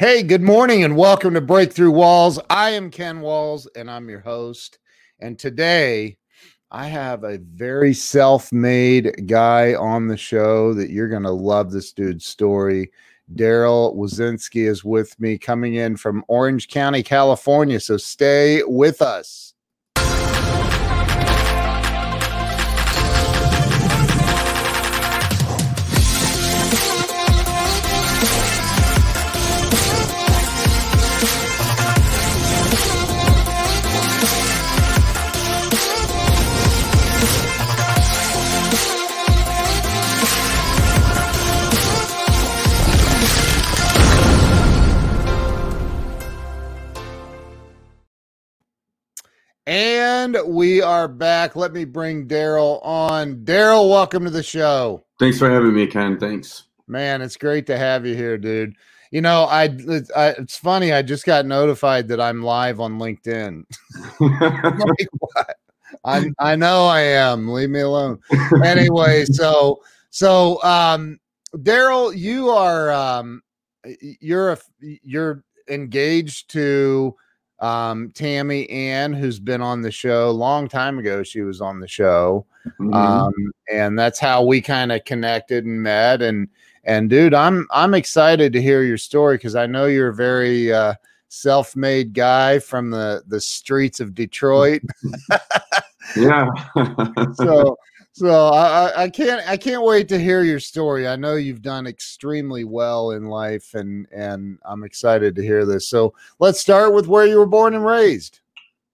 Hey, good morning and welcome to Breakthrough Walls. I am Ken Walls and I'm your host. And today I have a very self made guy on the show that you're going to love this dude's story. Daryl Wizinsky is with me coming in from Orange County, California. So stay with us. And we are back. Let me bring Daryl on. Daryl, welcome to the show. Thanks for having me, Ken. Thanks. Man, it's great to have you here, dude. You know, I, it's, I, it's funny. I just got notified that I'm live on LinkedIn. like, what? I I know I am. Leave me alone. Anyway, so so um, Daryl, you are um, you're a you're engaged to um, Tammy Ann, who's been on the show a long time ago. She was on the show, mm-hmm. um, and that's how we kind of connected and met. And and dude, I'm I'm excited to hear your story because I know you're a very uh, self-made guy from the the streets of Detroit. yeah. so so I, I can't I can't wait to hear your story. I know you've done extremely well in life, and and I'm excited to hear this. So let's start with where you were born and raised.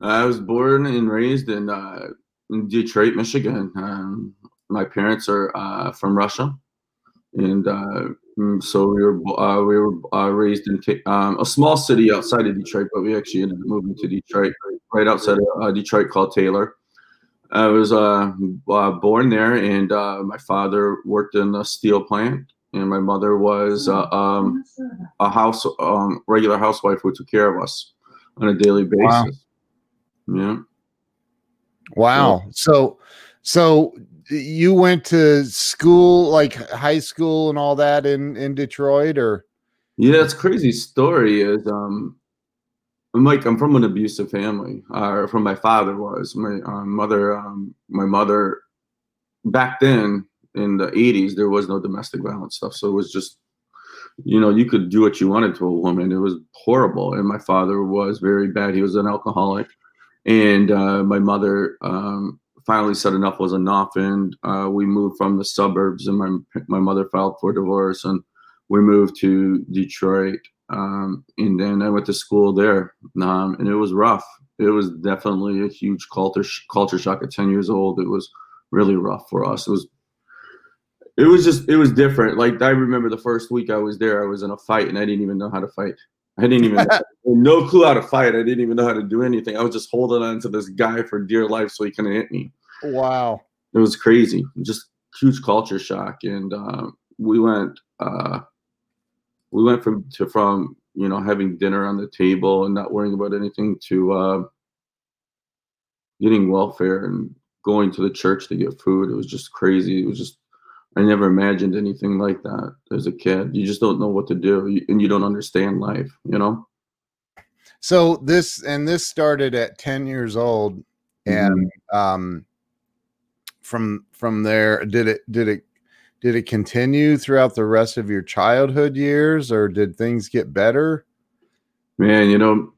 I was born and raised in, uh, in Detroit, Michigan. Um, my parents are uh, from Russia, and uh, mm, so we were uh, we were uh, raised in um, a small city outside of Detroit, but we actually ended up moving to Detroit, right outside of uh, Detroit, called Taylor. I was uh, uh, born there, and uh, my father worked in a steel plant, and my mother was uh, um, a house um, regular housewife who took care of us on a daily basis. Wow. Yeah. Wow. So, so you went to school, like high school and all that in in Detroit, or? Yeah, it's crazy story. Is um, I'm like I'm from an abusive family, uh, from my father was. My um, mother. Um, my mother back then in the 80s there was no domestic violence stuff, so it was just you know you could do what you wanted to a woman. It was horrible, and my father was very bad. He was an alcoholic, and uh, my mother um, finally said enough was enough, and uh, we moved from the suburbs, and my my mother filed for divorce, and we moved to Detroit um, and then I went to school there, um, and it was rough. It was definitely a huge culture culture shock at ten years old. It was really rough for us. It was it was just it was different. Like I remember the first week I was there, I was in a fight, and I didn't even know how to fight. I didn't even no clue how to fight. I didn't even know how to do anything. I was just holding on to this guy for dear life so he couldn't hit me. Wow, it was crazy. Just huge culture shock, and um, we went. Uh, we went from to from you know having dinner on the table and not worrying about anything to uh, getting welfare and going to the church to get food. It was just crazy. It was just I never imagined anything like that as a kid. You just don't know what to do, and you don't understand life. You know. So this and this started at ten years old, and mm-hmm. um, from from there, did it did it did it continue throughout the rest of your childhood years or did things get better? Man you know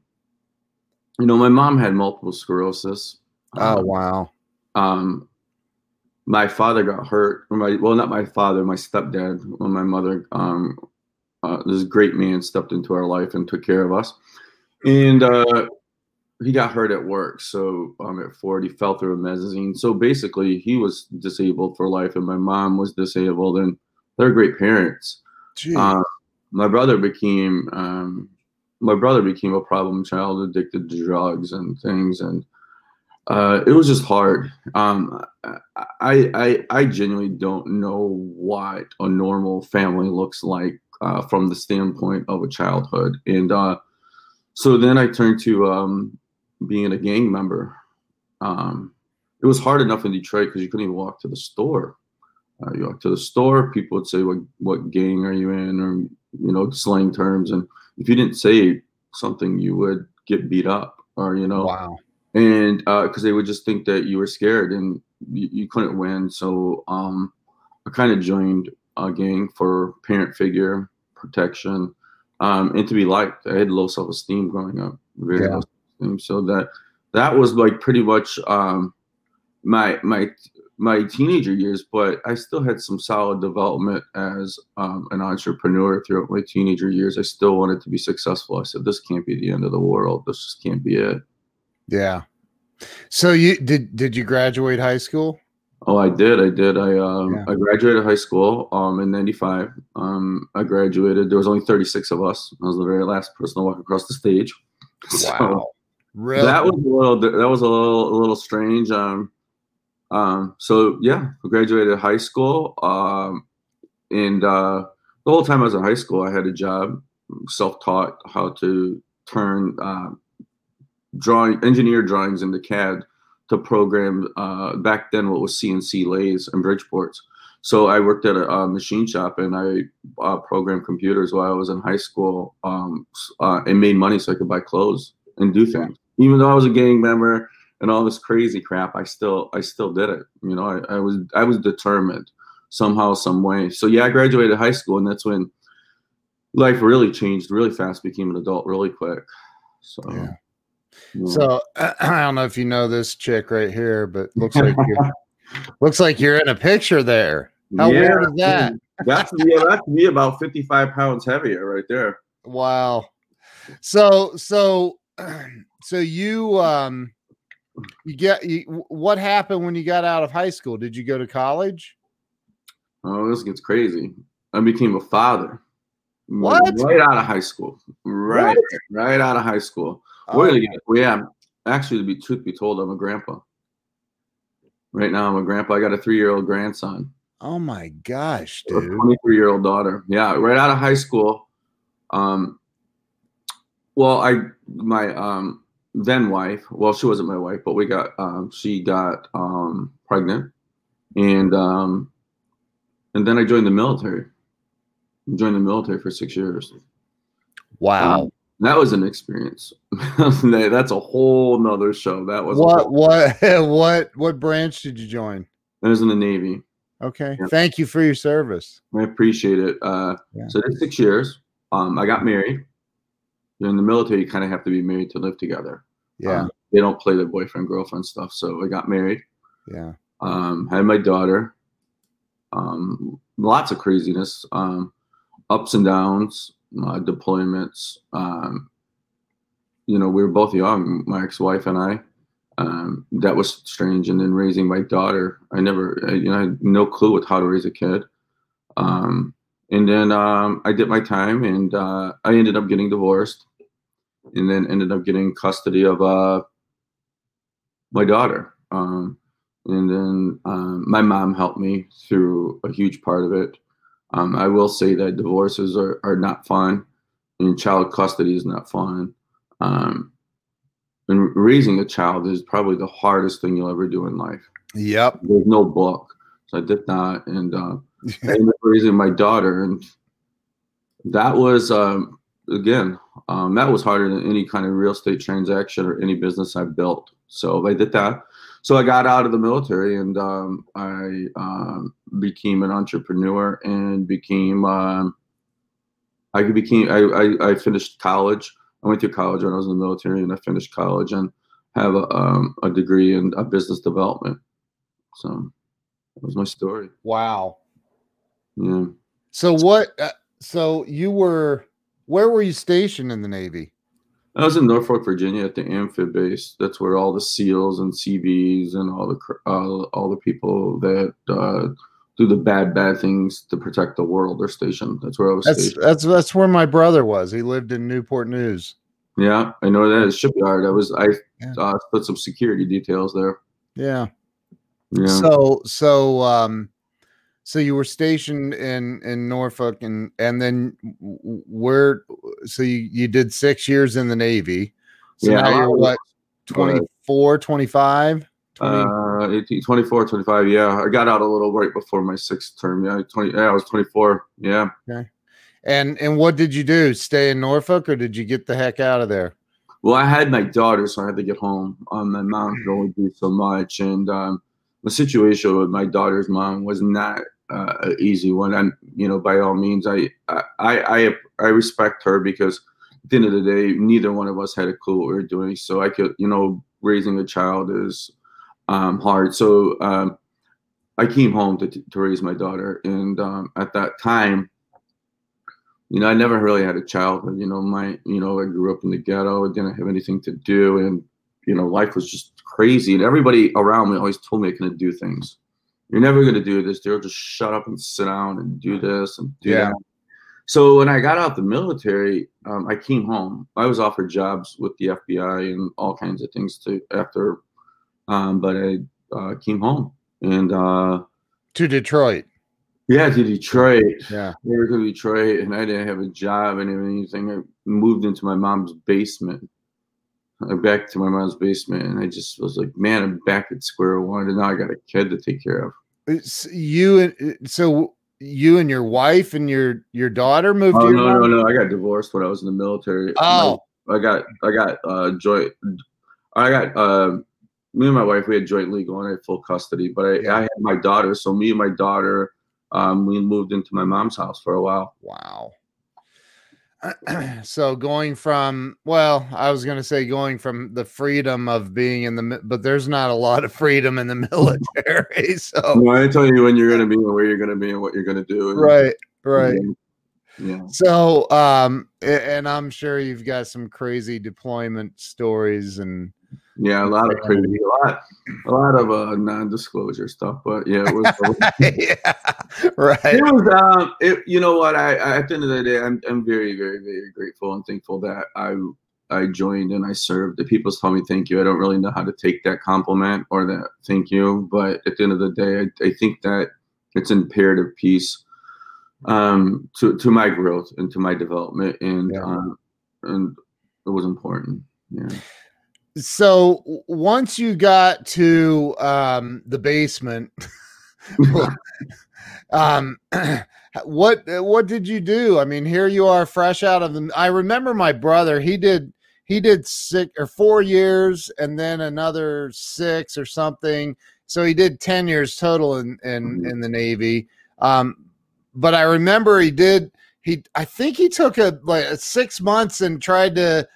you know my mom had multiple sclerosis. Oh um, wow. um my father got hurt. My well not my father my stepdad. When my mother um uh, this great man stepped into our life and took care of us. And uh he got hurt at work. So um, at Ford, he fell through a mezzanine. So basically, he was disabled for life, and my mom was disabled, and they're great parents. Uh, my brother became um, my brother became a problem child, addicted to drugs and things, and uh, it was just hard. Um, I, I I genuinely don't know what a normal family looks like uh, from the standpoint of a childhood, and uh, so then I turned to um, being a gang member. Um, it was hard enough in Detroit because you couldn't even walk to the store. Uh, you walk to the store, people would say, "What what gang are you in?" Or you know, slang terms. And if you didn't say something, you would get beat up or, you know, Wow. and because they would just think that you were scared and you, you couldn't win. So um, I kind of joined a gang for parent figure protection um, and to be liked. I had low self esteem growing up, very Yeah. low So that that was like pretty much um, my my my teenager years. But I still had some solid development as um, an entrepreneur throughout my teenager years. I still wanted to be successful. I said, "This can't be the end of the world. This just can't be it." Yeah. So you did did you graduate high school? Oh, I did. I did. I um, Yeah. I graduated high school um, in '95. Um, I graduated. There was only 36 of us. I was the very last person to walk across the stage. So Really? that was a little. That was a little, a little strange. Um, um, so yeah, I graduated high school. Um, and uh, the whole time I was in high school, I had a job, self-taught how to turn uh, drawing, engineer drawings into CAD to program uh, back then what was CNC lathes and Bridgeports. So I worked at a, a machine shop and I uh, programmed computers while I was in high school um, uh, and made money so I could buy clothes and do things. Even though I was a gang member and all this crazy crap, I still I still did it. You know, I, I was I was determined somehow, some way. So yeah, I graduated high school and that's when life really changed really fast. Became an adult really quick. So. Yeah. yeah. So I don't know if you know this chick right here, but looks like you're looks like you're in a picture there. How weird is that? That's yeah, that's me about 55 pounds heavier right there. Wow. So so so you um you get you, what happened when you got out of high school? Did you go to college? Oh, this gets crazy. I became a father. What? Right out of high school. Right. What? Right out of high school. Oh, get, well, yeah. Actually, to be truth be told, I'm a grandpa. Right now, I'm a grandpa. I got a three year old grandson. oh my gosh, dude. a dude. 23 year old daughter. Yeah, right out of high school. Um, well, I my um then wife. Well, she wasn't my wife, but we got um she got um pregnant, and um and then I joined the military. Joined the military for six years. Wow. Um, that was an experience. That's a whole nother show. That was what what what what branch did you join? I was in the Navy. Okay. Yeah. Thank you for your service. I appreciate it. Uh, Yeah. So that's six years. Um, I got married. In the military, you kind of have to be married to live together. Yeah. Um, they don't play the boyfriend girlfriend stuff. So I got married. yeah. Um, had my daughter. Um, lots of craziness, um, ups and downs, uh, deployments. Um, you know, we were both young, my ex-wife and I. Um, that was strange. And then raising my daughter, I never, I, you know, I had no clue with how to raise a kid. Um, and then um, I did my time, and uh, I ended up getting divorced, and then ended up getting custody of uh, my daughter. Um, and then um, my mom helped me through a huge part of it. Um, I will say that divorces are, are not fun, and child custody is not fun. Um, and raising a child is probably the hardest thing you'll ever do in life. Yep. There's no book, so I did that, and uh, I ended up raising my daughter, and that was um, again um, that was harder than any kind of real estate transaction or any business I built. So I did that. So I got out of the military and um, I um, became an entrepreneur and became um, I became I, I, I finished college. I went through college when I was in the military and I finished college and have a, um, a degree in uh, business development. So that was my story. Wow. Yeah. So what uh, so you were where were you stationed in the Navy? I was in Norfolk, Virginia, at the amphib base. That's where all the SEALs and CVs and all the uh, all the people that uh, do the bad bad things to protect the world are stationed. That's where I was That's stationed. that's that's where my brother was. He lived in Newport News. Yeah, I know that shipyard. I was I Yeah. uh, put some security details there. Yeah. Yeah. So so um so you were stationed in in Norfolk and and then where so you, you did 6 years in the Navy. So Yeah, now you're what Go 24, 25? 20 uh, 18, 24, 25. Yeah, I got out a little right before my sixth term. Yeah, 20. Yeah, I was 24. Yeah. Okay. And and what did you do? Stay in Norfolk, or did you get the heck out of there? Well, I had my daughter, so I had to get home. Um, my mom could only do so much, and um, the situation with my daughter's mom was not uh, an easy one. And you know, by all means, I I I I respect her because at the end of the day, neither one of us had a clue what we were doing. So I could, you know, raising a child is um, hard. So um, I came home to to raise my daughter, and um, at that time you know, I never really had a childhood. You know, my, you know, I grew up in the ghetto. I didn't have anything to do, and you know, life was just crazy. And everybody around me always told me I couldn't do things. You're never going to do this. They'll just shut up and sit down and do this and do yeah. that. So when I got out the military, um, I came home. I was offered jobs with the FBI and all kinds of things to after, um, but I uh, came home and uh, to Detroit. Yeah, to Detroit. Yeah. Here to Detroit, and I didn't have a job and anything. I moved into my mom's basement. I back to my mom's basement, and I just was like, "Man, I'm back at square one, and now I got a kid to take care of." It's you and so you and your wife and your your daughter moved. Oh no, mom? no, no! I got divorced when I was in the military. Oh, I got, I got uh, joint. I got uh, me and my wife. We had joint legal and I had full custody, but I, yeah. I had my daughter. So me and my daughter um, we moved into my mom's house for a while. Wow. so going from well i was going to say going from the freedom of being in the but there's not a lot of freedom in the military so no, i tell you when you're going to be and where you're going to be and what you're going to do right right. Yeah. So um and i'm sure you've got some crazy deployment stories and yeah, a lot of crazy, a lot, a lot of uh, non-disclosure stuff. But yeah, it was. yeah, right. It was. Um, it, you know what? I, I, at the end of the day, I'm I'm very very very grateful and thankful that I I joined and I served. The people tell me thank you. I don't really know how to take that compliment or that thank you, but at the end of the day, I, I think that it's an imperative piece um, to to my growth and to my development, and yeah. um, and it was important. Yeah so once you got to um, the basement um what what did you do? I mean here you are fresh out of the i remember my brother he did he did six or four years and then another six or something. So he did 10 years total in in, mm-hmm. in the navy. Um but i remember he did he i think he took a like six months and tried to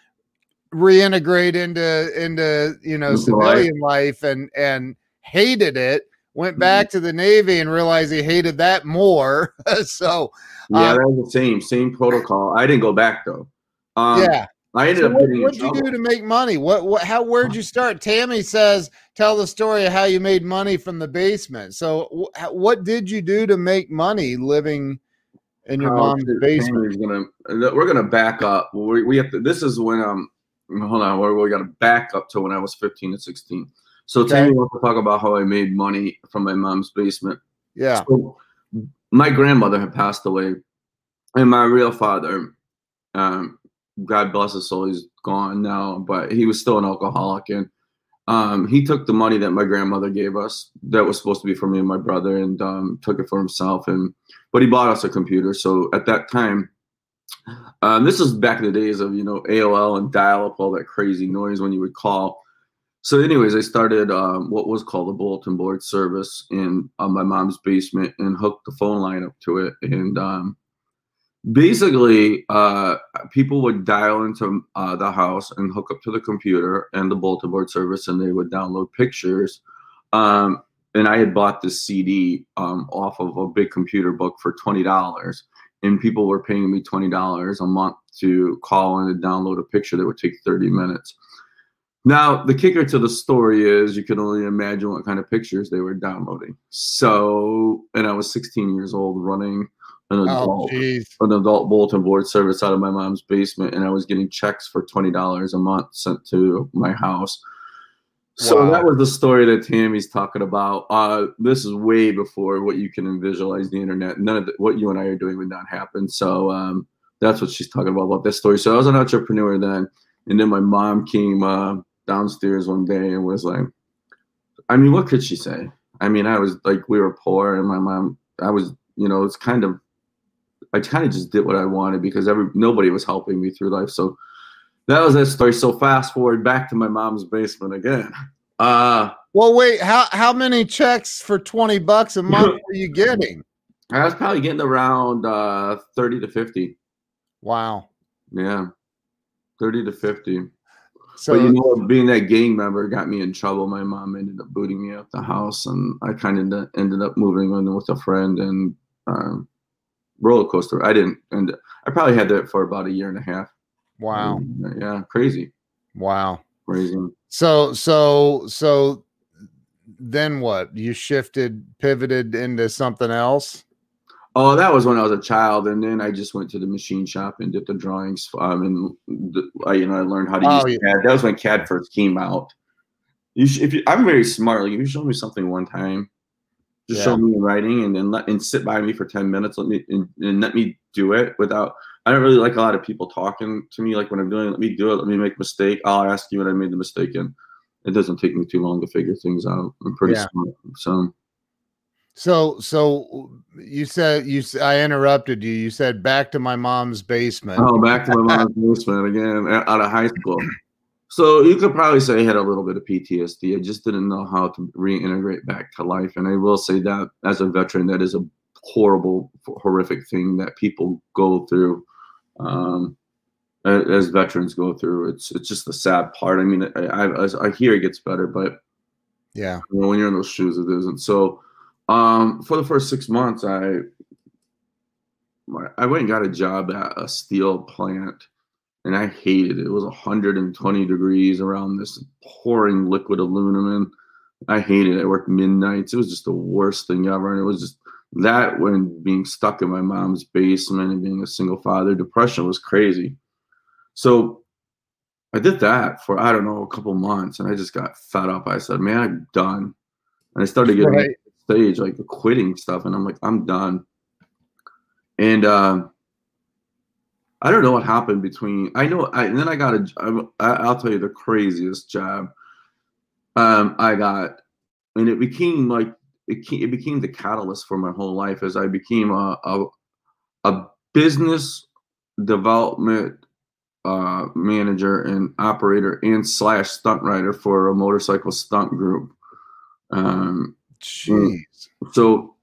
reintegrate into into you know civilian life and and hated it went mm-hmm. back to the navy and realized he hated that more so yeah um, that was the same same protocol i didn't go back though um, yeah I ended so up getting. What did you do to make money? What? What? How? Where'd you start? Tammy says, "Tell the story of how you made money from the basement." So, wh- what did you do to make money living in your oh, mom's basement? Gonna, we're gonna back up. We, we have to. This is when um hold on, we, we got to back up to when I was 15 and 16. So okay. Tammy wants to talk about how I made money from my mom's basement. Yeah. So my grandmother had passed away, and my real father, um, God bless his soul, he's gone now, but he was still an alcoholic, and um, he took the money that my grandmother gave us that was supposed to be for me and my brother, and um, took it for himself. And but he bought us a computer. So at that time, um, this is back in the days of you know AOL and dial-up, all that crazy noise when you would call. So, anyways, I started um, what was called a bulletin board service in uh, my mom's basement and hooked the phone line up to it. And um, basically, uh, people would dial into uh, the house and hook up to the computer and the bulletin board service, and they would download pictures. Um, and I had bought this CD um, off of a big computer book for twenty dollars and people were paying me $20 a month to call and download a picture that would take 30 minutes. Now, the kicker to the story is you can only imagine what kind of pictures they were downloading. So, and I was 16 years old running an oh, adult, oh, an adult bulletin board service out of my mom's basement, and I was getting checks for $20 a month sent to my house so wow. that was the story that Tammy's talking about. Uh, this is way before what you can visualize the internet. None of the, what you and I are doing would not happen. So um, that's what she's talking about about this story. So I was an entrepreneur then, and then my mom came uh, downstairs one day and was like, "I mean, what could she say? I mean, I was like, we were poor, and my mom, I was, you know, it's kind of I kind of just did what I wanted because every nobody was helping me through life. So that was that story. So fast forward back to my mom's basement again. Uh well, wait, how how many checks for 20 bucks a month were you getting? I was probably getting around uh 30 to 50. Wow. Yeah. 30 to 50. So but you know, being that gang member got me in trouble. My mom ended up booting me out the house, and I kind of ended up moving in with a friend and um, roller coaster. I didn't, and I probably had that for about a year and a half. Wow. yeah, crazy. Wow. Crazy. So so so then what? You shifted, pivoted into something else? Oh, that was when I was a child, and then I just went to the machine shop and did the drawings. Um, and the, I, you know, I learned how to oh, use yeah. CAD. That was when CAD first came out. You, should, if you, I'm very smart. Like, if you show me something one time, just yeah. show me writing, and then let and sit by me for ten minutes. Let me and, and let me do it without. I don't really like a lot of people talking to me. Like when I'm doing, let me do it. Let me make a mistake. I'll ask you what I made the mistake in. It doesn't take me too long to figure things out. I'm pretty yeah. smart. So so, so you said you. I interrupted you. You said back to my mom's basement. Oh, back to my mom's basement again out of high school. So you could probably say I had a little bit of PTSD. I just didn't know how to reintegrate back to life. And I will say that as a veteran, that is a horrible, horrific thing that people go through. Um, as veterans go through, it's it's just the sad part. I mean, I, I, I hear it gets better, but yeah, you know, when you're in those shoes, it isn't. So um, for the first six months, I I went and got a job at a steel plant, and I hated it. It was 120 degrees around this pouring liquid aluminum. I hated it. I worked midnights. It was just the worst thing ever, and it was just that when being stuck in my mom's basement and being a single father, depression was crazy. So I did that for I don't know a couple months, and I just got fed up. I said, "Man, I'm done." And I started getting right stage, like quitting stuff, and I'm like, I'm done. And uh, I don't know what happened between. I know, I, and then I got a. I, I'll tell you the craziest job. Um, I got, and it became like it, it became the catalyst for my whole life as I became a a, a business development uh, manager and operator and slash stunt rider for a motorcycle stunt group. Um, Jeez. So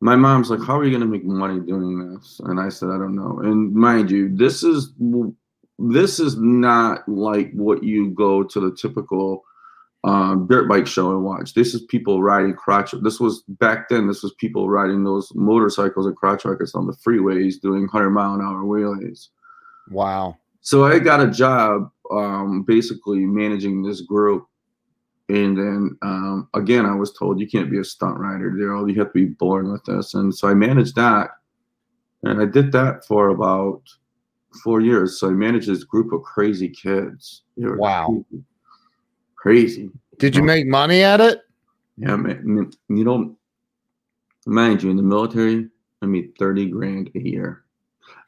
my mom's like, "How are you going to make money doing this?" And I said, "I don't know." And mind you, this is this is not like what you go to the typical um, dirt bike show and watch. This is people riding crotch. This was back then. This was people riding those motorcycles and crotch rockets on the freeways, doing hundred mile an hour wheelies. Wow. So I got a job, um, basically managing this group and then um, again, I was told you can't be a stunt rider, Daryl. You have to be born with this. And so I managed that, and I did that for about four years. So I managed this group of crazy kids. Wow, crazy. Crazy. Did you make money at it? Yeah, man. You know, mind you, in the military, I made thirty grand a year.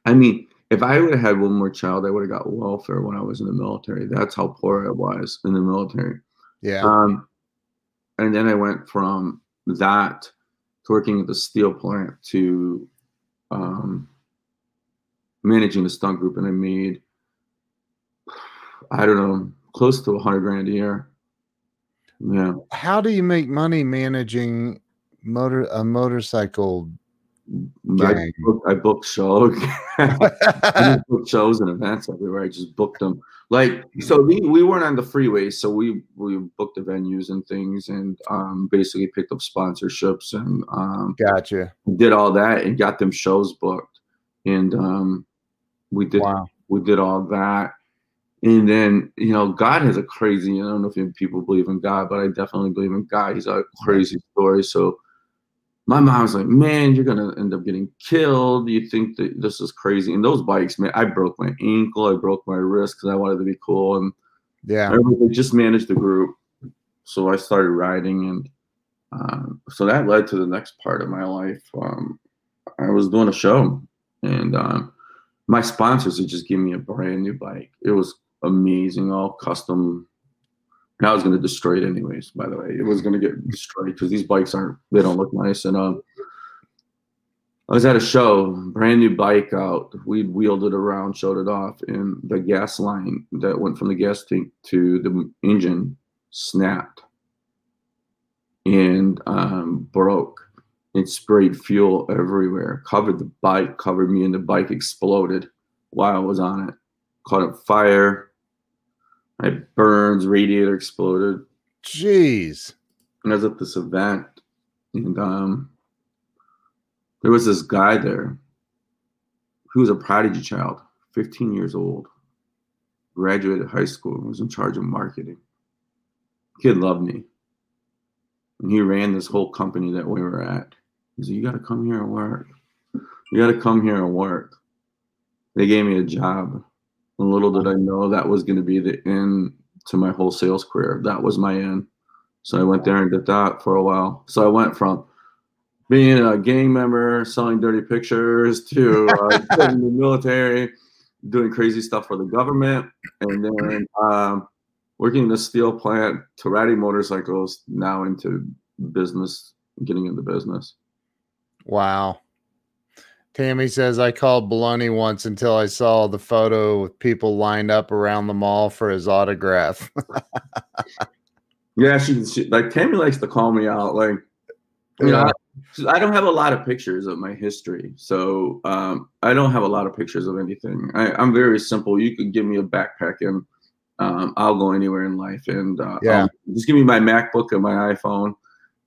I mean, if I would have had one more child, I would have got welfare when I was in the military. That's how poor I was in the military. Yeah. Um, and then I went from that to working at the steel plant to um, managing the stunt group, and I made I don't know close to a hundred grand a year. Yeah. How do you make money managing motor a motorcycle I booked, I booked shows. I booked shows and events everywhere. I just booked them. Like so, we, we weren't on the freeway, so we we booked the venues and things, and um, basically picked up sponsorships and um, gotcha. Did all that and got them shows booked, and um, we did wow. we did all that. And then, you know, God has a crazy, I don't know if people believe in God, but I definitely believe in God. He's a crazy story. So my mom's like, "Man, you're gonna end up getting killed. You think that this is crazy?" And those bikes, man, I broke my ankle, I broke my wrist because I wanted to be cool, and yeah, I just managed the group. So I started riding, and uh, so that led to the next part of my life. Um, I was doing a show, and um, my sponsors had just given me a brand new bike. It was amazing, all custom and I was going to destroy it anyways. By the way, it was going to get destroyed because these bikes aren't they don't look nice. And um, I was at a show, brand new bike out. We wheeled it around, showed it off, and the gas line that went from the gas tank to the engine snapped and um, broke. It sprayed fuel everywhere, covered the bike, covered me, and the bike exploded while I was on it. Caught up fire. I burns, radiator exploded. Jeez. And I was at this event, and um, there was this guy there who was a prodigy child, 15 years old, graduated high school, was in charge of marketing. Kid loved me. And he ran this whole company that we were at. He said, You got to come here and work. You got to come here and work. They gave me a job. And little did I know that was going to be the end to my whole sales career. That was my end. So I went there and did that for a while. So I went from being a gang member, selling dirty pictures, to uh, in the military, doing crazy stuff for the government, and then um, working in the steel plant to riding motorcycles. Now into business, getting into business. Wow. Tammy says I called Baloney once until I saw the photo with people lined up around the mall for his autograph. yeah, she, she like Tammy likes to call me out. Like, you know, I don't have a lot of pictures of my history, so um, I don't have a lot of pictures of anything. I, am very simple. You could give me a backpack and um, I'll go anywhere in life, and uh, yeah, just give me my MacBook and my iPhone,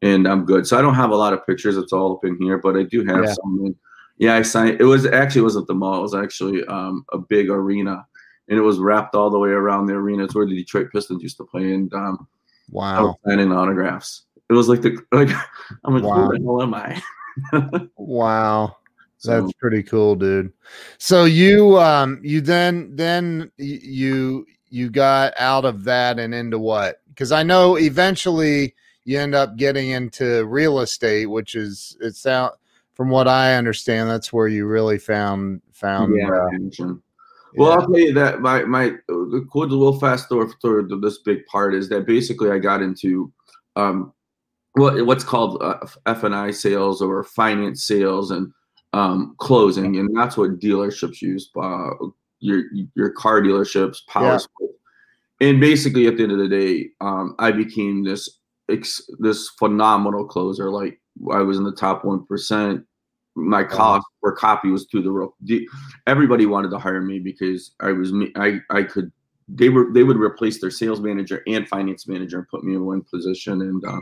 and I'm good. So I don't have a lot of pictures. It's all up in here, but I do have Yeah. some. Yeah, I signed. It was actually it wasn't the mall. It was actually um, a big arena, and it was wrapped all the way around the arena. It's where the Detroit Pistons used to play, and um, I wow. was signing autographs. It was like the like I'm like Wow. who the hell am I? Wow. So, That's pretty cool, dude. So you um you then then you you got out of that and into what? Because I know eventually you end up getting into real estate, which is it's out from what I understand. That's where you really found found. yeah, uh, passion. Well, yeah. I'll tell you that my my the cool little fast story for this big part is that basically I got into um what what's called uh, F and I sales or finance sales and um closing, and that's what dealerships use. Uh, your your car dealerships, power Yeah. sports, and basically at the end of the day, um, I became this ex, this phenomenal closer. Like I was in the top one percent. My cost per copy was through the roof. Everybody wanted to hire me because I was me. I I could. They were they would replace their sales manager and finance manager and put me in one position. And uh,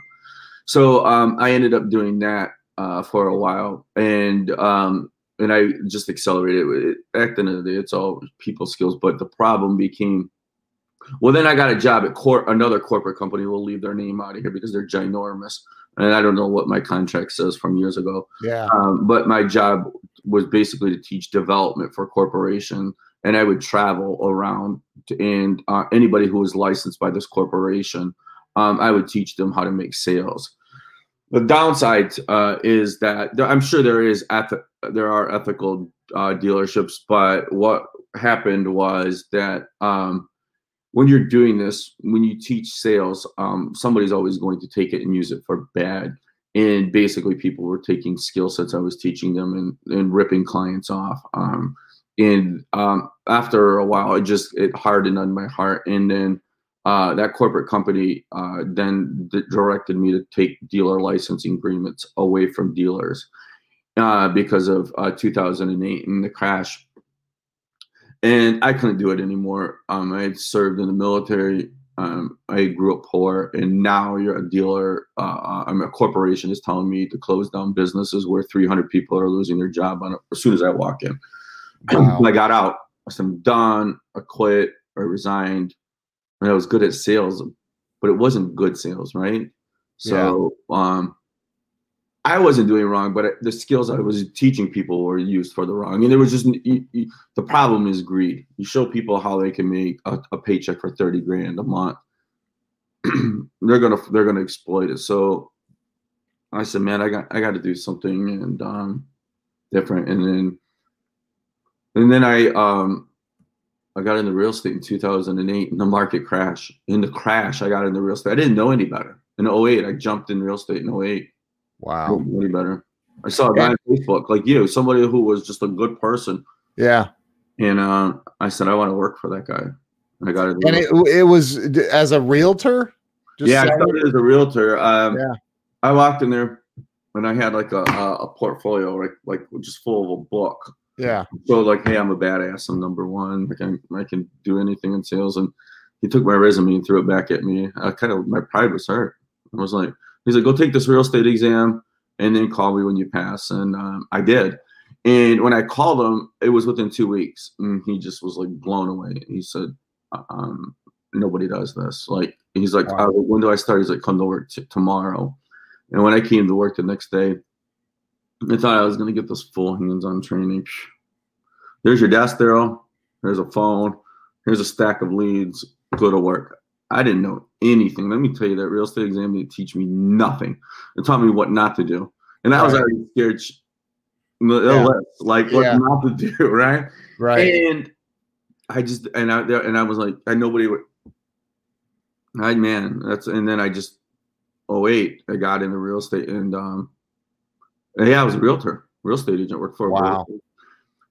so um, I ended up doing that uh, for a while, and um, and I just accelerated with it. At the end of the day, it's all people skills. But the problem became well, then I got a job at cor- another corporate company. We'll leave their name out of here because they're ginormous. And I don't know what my contract says from years ago. yeah. Um, but my job was basically to teach development for corporation. And I would travel around to, and uh, anybody who was licensed by this corporation, um, I would teach them how to make sales. The downside uh, is that there, I'm sure there is eth- there are ethical uh, dealerships, but what happened was that um, when you're doing this, when you teach sales, um, somebody's always going to take it and use it for bad. And basically, people were taking skill sets I was teaching them and, and ripping clients off. Um, and um, after a while, it just it hardened on my heart. And then uh, that corporate company uh, then d- directed me to take dealer licensing agreements away from dealers uh, because of uh, 2008 and the crash and I couldn't do it anymore. Um, I had served in the military. Um, I grew up poor, and now you're a dealer. Uh, I'm a corporation is telling me to close down businesses where 300 people are losing their job on it as soon as I walk in. Wow. I got out. I said, I'm done. I quit. I resigned. And I was good at sales, but it wasn't good sales, right? So um, I wasn't doing wrong, but the skills I was teaching people were used for the wrong. And it was just you, you, the problem is greed. You show people how they can make a, a paycheck for thirty grand a month. they're gonna they're gonna exploit it. So I said, man, I got I got to do something and um, different. And then and then I um I got into real estate in 2008 and the market crash. In the crash, I got into real estate. I didn't know any better. In 08, I jumped in real estate in 08. Wow. Any better. I saw a guy on Facebook like you, somebody who was just a good person. Yeah. And uh, I said, I want to work for that guy. And I got it. And it, it was as a realtor? Just yeah, I started as a realtor. Um, yeah. I walked in there and I had like a, a portfolio, like, like just full of a book. Yeah. So like, hey, I'm a badass. I'm number one. I, I can do anything in sales. And he took my resume and threw it back at me. I kind of my pride was hurt. I was like, he's like, go take this real estate exam and then call me when you pass. And um, I did. And when I called him, it was within two weeks, and he just was like blown away. He said, uh, um, "Nobody does this." Like he's like, wow. uh, "When do I start?" He's like, "Come to work t- tomorrow." And when I came to work the next day, I thought I was going to get this full hands-on training. There's your desk, Daryl. There's a phone. Here's a stack of leads. Go to work. I didn't know anything. Let me tell you that real estate exam didn't teach me nothing. It taught me what not to do. And I was already scared yeah. like what yeah. not to do, right? Right. And I just and I and I was like, I nobody would I man, that's and then I just oh wait, I got into real estate and um yeah, I was a realtor, real estate agent, worked for a wow.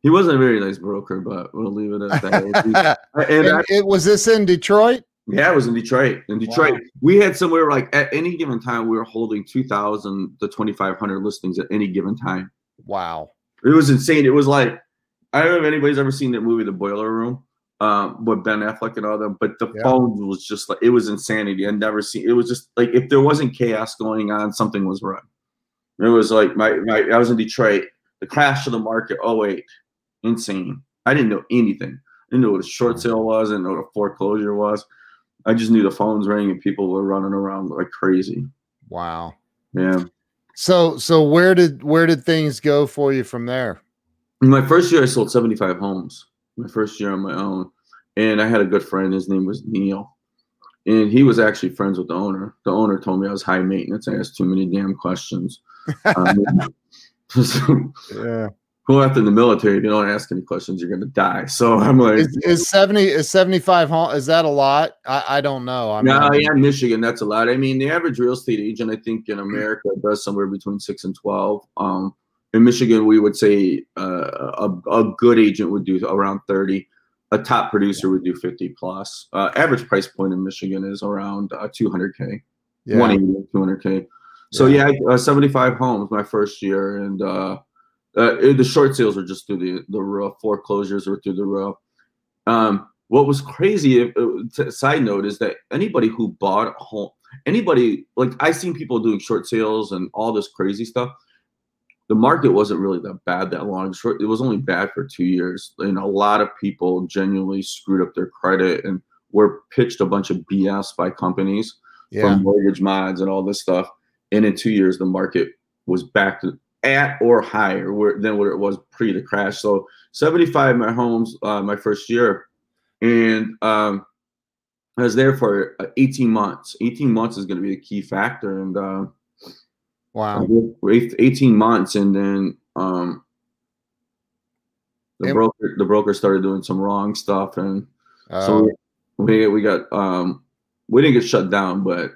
He wasn't a very nice broker, but we'll leave it at that. and, and I, it was this in Detroit? Yeah, it was in Detroit. In Detroit, wow. we had somewhere like at any given time, we were holding 2,000 to 2,500 listings at any given time. Wow. It was insane. It was like, I don't know if anybody's ever seen that movie, The Boiler Room, um, with Ben Affleck and all them, but the yeah. phone was just like, it was insanity. I'd never seen, it was just like, if there wasn't chaos going on, something was wrong. It was like, my, my I was in Detroit, the crash of the market, oh wait, insane. I didn't know anything. I didn't know what a short sale was. I didn't know what a foreclosure was. I just knew the phones rang and people were running around like crazy. Wow. Yeah. So so where did where did things go for you from there? In my first year, I sold 75 homes. My first year on my own, and I had a good friend. His name was Neil, and he was actually friends with the owner. The owner told me I was high maintenance. I asked too many damn questions. Um, yeah well, after the military, if you don't ask any questions, you're gonna die. So I'm like, is, is seventy is seventy five? Is that a lot? I, I don't know. I'm no, not, yeah, Michigan, that's a lot. I mean, the average real estate agent, I think, in America does somewhere between six and twelve. Um, in Michigan, we would say uh, a, a good agent would do around thirty. A top producer would do fifty plus. Uh, average price point in Michigan is around uh, two hundred k, one eighty, two hundred k. So yeah, yeah uh, seventy five homes my first year, and uh, uh, the short sales were just through the the roof. Foreclosures were through the roof. Um, what was crazy, uh, side note, is that anybody who bought a home, anybody like I've seen people doing short sales and all this crazy stuff. The market wasn't really that bad that long. Short, it was only bad for two years, and a lot of people genuinely screwed up their credit and were pitched a bunch of BS by companies yeah. from mortgage mods and all this stuff. And in two years, the market was back to at or higher where, than what it was pre the crash. So 75 my homes uh, my first year, and um, I was there for uh, 18 months. 18 months is going to be a key factor, and uh, wow, 18 months, and then um, the broker the broker started doing some wrong stuff, and so oh. we we got um, we didn't get shut down, but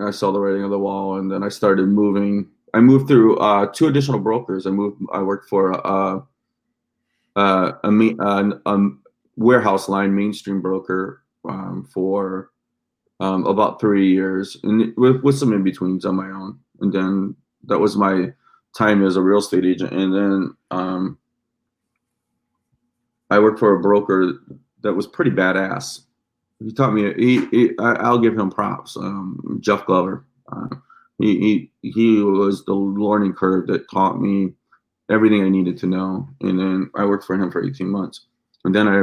I saw the writing on the wall, and then I started moving I moved through uh, two additional brokers. I moved. I worked for uh, uh, a, a, a, warehouse line mainstream broker um, for um, about three years, and with, with some in betweens on my own. And then that was my time as a real estate agent. And then um, I worked for a broker that was pretty badass. He taught me. He, he I, will give him props. Um, Jeff Glover. Uh, he, he he was the learning curve that taught me everything I needed to know. And then I worked for him for 18 months. And then I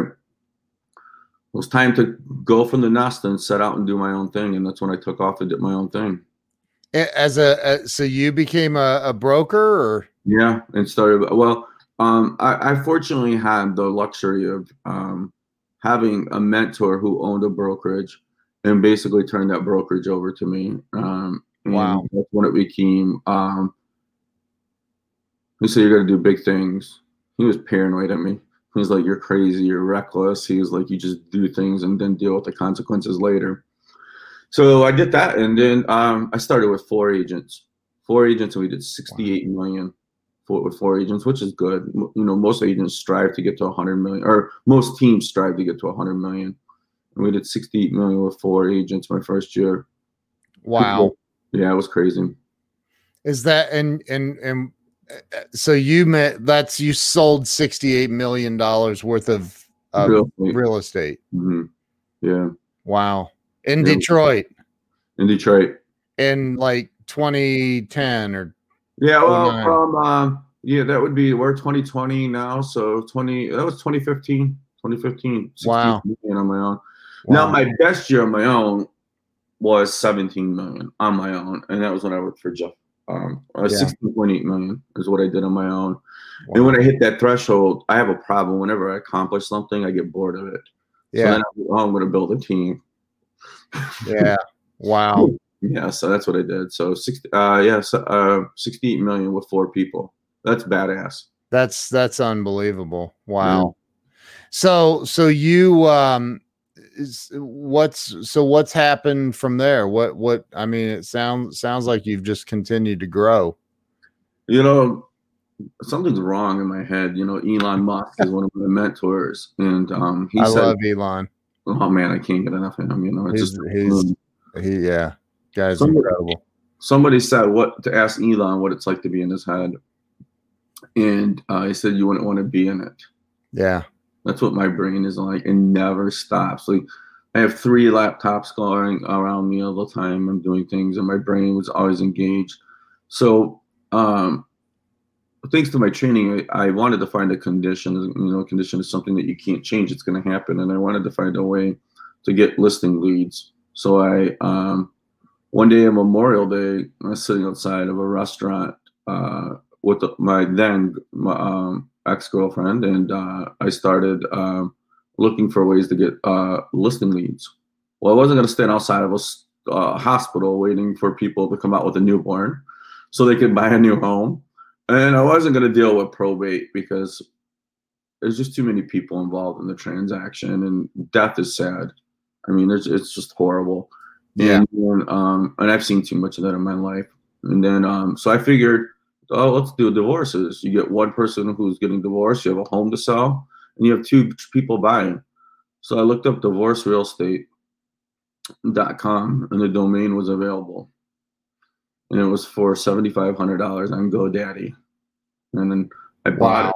it was time to go from the nest and set out and do my own thing. And that's when I took off and did my own thing. As a, a so you became a, a, broker or yeah, and started well. Um, I, I fortunately had the luxury of um, having a mentor who owned a brokerage and basically turned that brokerage over to me. Um, Wow. That's when it became um he said you're gonna do big things. He was paranoid at me. He was like, You're crazy, you're reckless. He was like, You just do things and then deal with the consequences later. So I did that and then um I started with four agents. four agents, and we did 68 wow. million for, with four agents, which is good. You know, most agents strive to get to 100 million, or most teams strive to get to 100 million. And we did 68 million with four agents my first year. Wow. Yeah, it was crazy. Is that and and and uh, so you met that's you sold 68 million dollars worth of, of real estate. Real estate. Mm-hmm. Yeah. Wow. In yeah. Detroit. In Detroit. In like 2010 or yeah, well, from uh, yeah, that would be we're 2020 now, so 20 that was 2015, 2015. Wow, on my own. Wow. Now my best year on my own was 17 million on my own, and that was when I worked for Jeff. Um, uh, yeah. 16.8 million is what I did on my own. Wow. And when I hit that threshold, I have a problem. Whenever I accomplish something, I get bored of it. Yeah, so oh, I'm going to build a team. yeah. Wow. Yeah, so that's what I did. So sixty, uh, yeah, so, uh, sixty-eight million with four people. That's badass. That's that's unbelievable. Wow. Yeah. So so you um, is what's so what's happened from there? What what I mean, it sounds sounds like you've just continued to grow. You know, something's wrong in my head. You know, Elon Musk is one of my mentors, and um, he I said, love Elon. Oh man, I can't get enough of him. You know, it's he's, just he's, he yeah Guy's somebody, incredible. Somebody said what to ask Elon what it's like to be in his head, and uh, he said you wouldn't want to be in it. Yeah, that's what my brain is like. It never stops. Like I have three laptops going around me all the time. I'm doing things, and my brain was always engaged. So, um, thanks to my training, I, I, wanted to find a condition. You know, condition is something that you can't change. It's going to happen, and I wanted to find a way to get listing leads. So I um, one day on Memorial Day, I was sitting outside of a restaurant uh, with my then my, um, ex girlfriend, and uh, I started um, looking for ways to get uh, listing leads. Well, I wasn't going to stand outside of a uh, hospital waiting for people to come out with a newborn so they could buy a new home. And I wasn't going to deal with probate because there's just too many people involved in the transaction, and death is sad. I mean, it's, it's just horrible. Yeah. And, um, and I've seen too much of that in my life. And then, um, so I figured, oh, let's do divorces. You get one person who's getting divorced, you have a home to sell, and you have two people buying. So I looked up divorcerealestate.com and the domain was available. And it was for $7,500 on GoDaddy. And then I bought wow. it.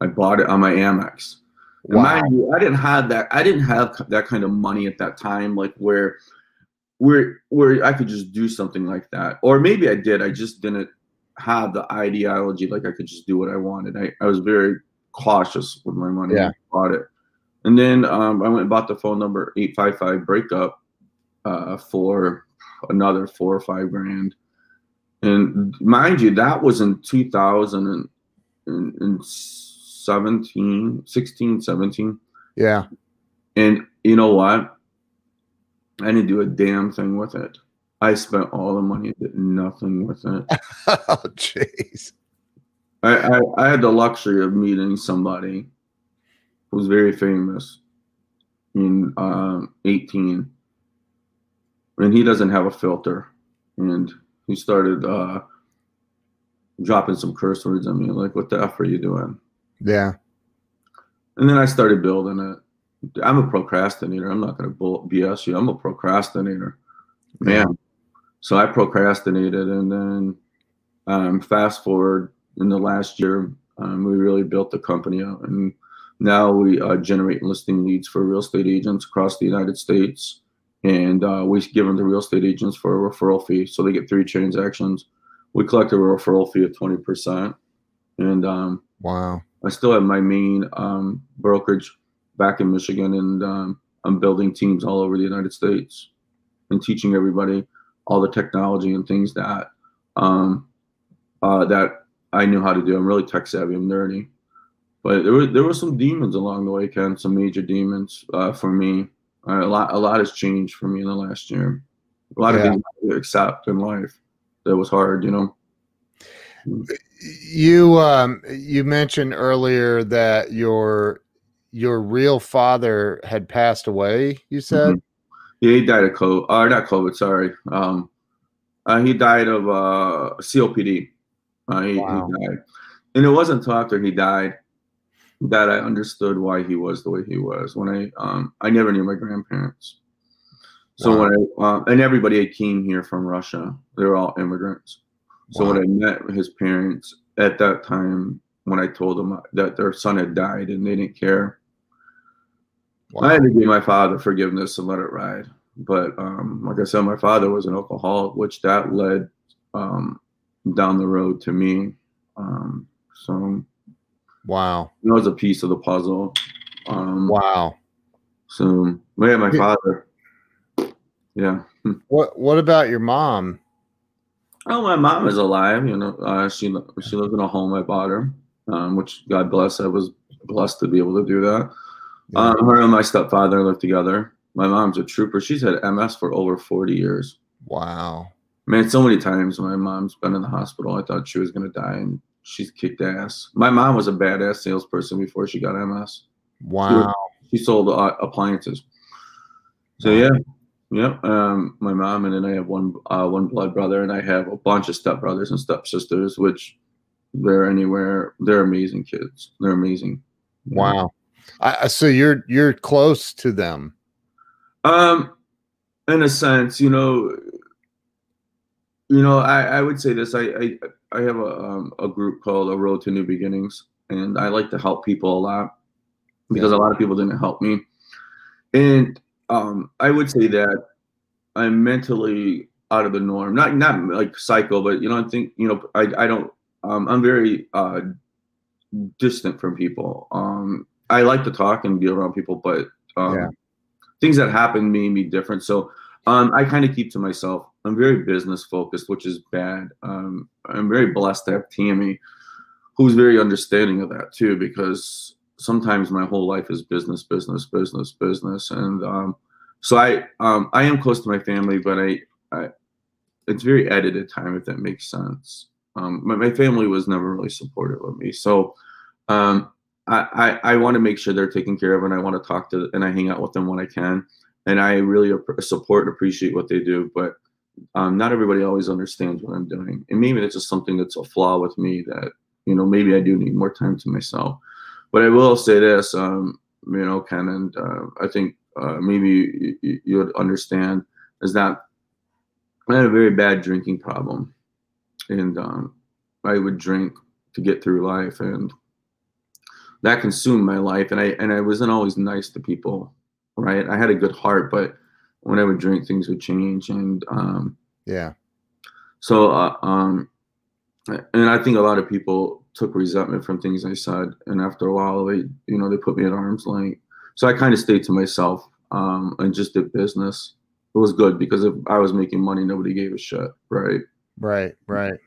I bought it on my Amex. Wow. mind you, I didn't have that. I didn't have that kind of money at that time, like where where where I could just do something like that. Or maybe I did. I just didn't have the ideology like I could just do what I wanted. I, I was very cautious with my money. Yeah. Bought it. And then um, I went and bought the phone number 855 breakup uh, for another four or five grand. And mind you, that was in 2017, 16, 17. Yeah. And you know what? I didn't do a damn thing with it. I spent all the money and did nothing with it. oh, jeez. I, I, I, had the luxury of meeting somebody who's very famous in uh, 18. And he doesn't have a filter. And he started uh, dropping some curse words on me, like, what the F are you doing? Yeah. And then I started building it. I'm a procrastinator. I'm not going to BS you. I'm a procrastinator, man. So I procrastinated, and then um, fast forward in the last year, um, we really built the company out, and now we uh, generate listing leads for real estate agents across the United States, and uh, we give them the real estate agents for a referral fee, so they get three transactions. We collect a referral fee of twenty percent, and um, wow, I still have my main um, brokerage back in Michigan, and um, I'm building teams all over the United States and teaching everybody all the technology and things that um, uh, that I knew how to do. I'm really tech savvy. I'm nerdy, but there were there were some demons along the way, Ken. Some major demons uh, for me. Uh, a lot a lot has changed for me in the last year. A lot yeah. of things to accept in life that was hard, you know. You um, you mentioned earlier that your your real father had passed away. You said. Mm-hmm. Yeah, he died of COVID. Uh, not COVID. Sorry. Um, Uh, he died of uh, COPD. Uh, he, wow. he died, and it wasn't until after he died that I understood why he was the way he was. When I um, I never knew my grandparents. So wow. when I uh, and everybody came here from Russia, they were all immigrants. So wow. when I met his parents at that time, when I told them that their son had died and they didn't care, wow. I had to give my father forgiveness and let it ride. But um, like I said, my father was an alcoholic, which that led um, down the road to me. Um, so, wow, that was a piece of the puzzle. Um, wow. So, yeah, my father. Yeah. What What about your mom? Oh, my mom is alive. You know, uh, she she lives in a home I bought her, um, which God bless. I was blessed to be able to do that. Yeah. Um, her and my stepfather live together. My mom's a trooper. She's had MS for over 40 years. Wow. Man, so many times my mom's been in the hospital. I thought she was going to die, and she's kicked ass. My mom was a badass salesperson before she got MS. Wow. She, she sold uh, appliances. So, yeah. Yep. Um, my mom, and then I have one uh, one blood brother, and I have a bunch of stepbrothers and stepsisters, which they're anywhere. They're amazing kids. They're amazing. Wow. I, so you're you're close to them. Um, in a sense, you know, you know, I, I would say this. I I, I have a um, a group called A Road to New Beginnings, and I like to help people a lot because yeah. a lot of people didn't help me, and um, I would say that I'm mentally out of the norm. Not not like psycho, but you know, I think you know, I I don't. Um, I'm very uh, distant from people. Um, I like to talk and be around people, but um, yeah things that happen made me different. So um, I kind of keep to myself. I'm very business focused, which is bad. Um, I'm very blessed to have Tammy, who's very understanding of that too, because sometimes my whole life is business, business, business, business, and um, so I um, I am close to my family, but I, I it's very edited time if that makes sense. Um, my, my family was never really supportive of me, so um, I, I, I want to make sure they're taken care of and I want to talk to and I hang out with them when I can. And I really support and appreciate what they do, but um, not everybody always understands what I'm doing. And maybe it's just something that's a flaw with me that, you know, maybe I do need more time to myself. But I will say this, um, you know, Ken, and uh, I think uh, maybe you, you would understand is that I had a very bad drinking problem. And um, I would drink to get through life. And that consumed my life and i and i wasn't always nice to people right? I had a good heart but when i would drink things would change and um yeah. so uh, um and i think a lot of people took resentment from things i said and after a while they you know they put me at arm's length. So i kind of stayed to myself um and just did business. It was good because if i was making money nobody gave a shit right? Right right.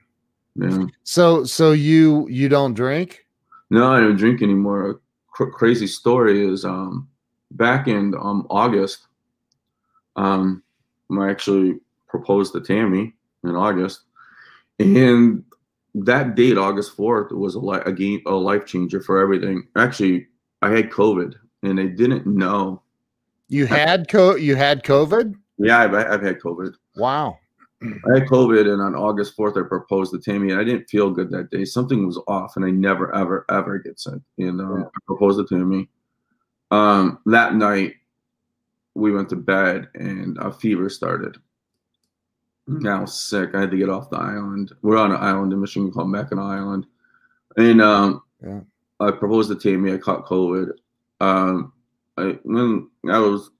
Yeah. So so you you don't drink no, I don't drink anymore. A cr- crazy story is um, back in um, August, um, I actually proposed to Tammy in August, and that date, August fourth, was a, li- a game, a life changer for everything. Actually, I had COVID, and I didn't know. You had co- You had COVID. Yeah, I've, I've had COVID. Wow. I had COVID, and on August 4th, I proposed to Tammy, and I didn't feel good that day. Something was off, and I never, ever, ever get sick. And um, yeah. I proposed to Tammy. Um, that night, we went to bed, and a fever started. Mm-hmm. Now sick. I had to get off the island. We're on an island in Michigan called Mackinac Island, and um, yeah. I proposed to Tammy. I caught COVID. Um, I when I was,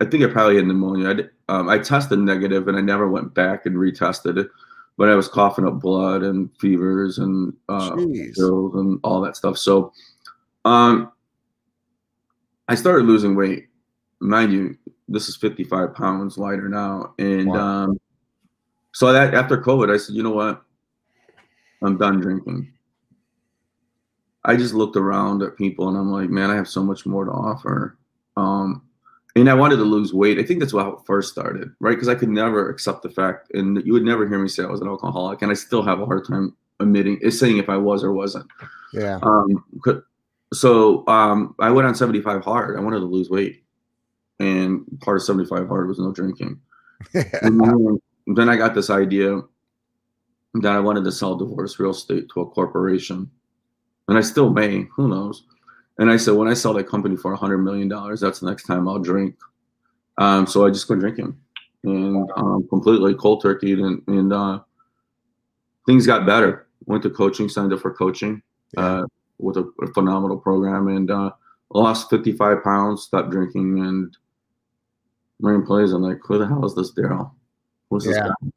I think I probably had pneumonia. I did, um, I tested negative and I never went back and retested it, but I was coughing up blood and fevers and uh, and all that stuff. So, um, I started losing weight. Mind you, this is 55 pounds lighter now, and wow. um, so that after COVID, I said, you know what, I'm done drinking. I just looked around at people and I'm like, man, I have so much more to offer. Um, and I wanted to lose weight. I think that's how it first started, right? Because I could never accept the fact, and you would never hear me say I was an alcoholic, and I still have a hard time admitting, saying if I was or wasn't. Yeah. Um. So um, I went on 75 hard. I wanted to lose weight, and part of 75 hard was no drinking. and, then, then I got this idea that I wanted to sell divorce real estate to a corporation, and I still may. Who knows? And I said, when I sell that company for a hundred million dollars, that's the next time I'll drink. Um, so I just quit drinking and um, completely cold turkey, and, and uh, things got better. Went to coaching, signed up for coaching uh, with a, a, phenomenal program, and uh, lost 55 pounds, stopped drinking, and Marion plays. I'm like, who the hell is this Daryl? What's yeah. this guy?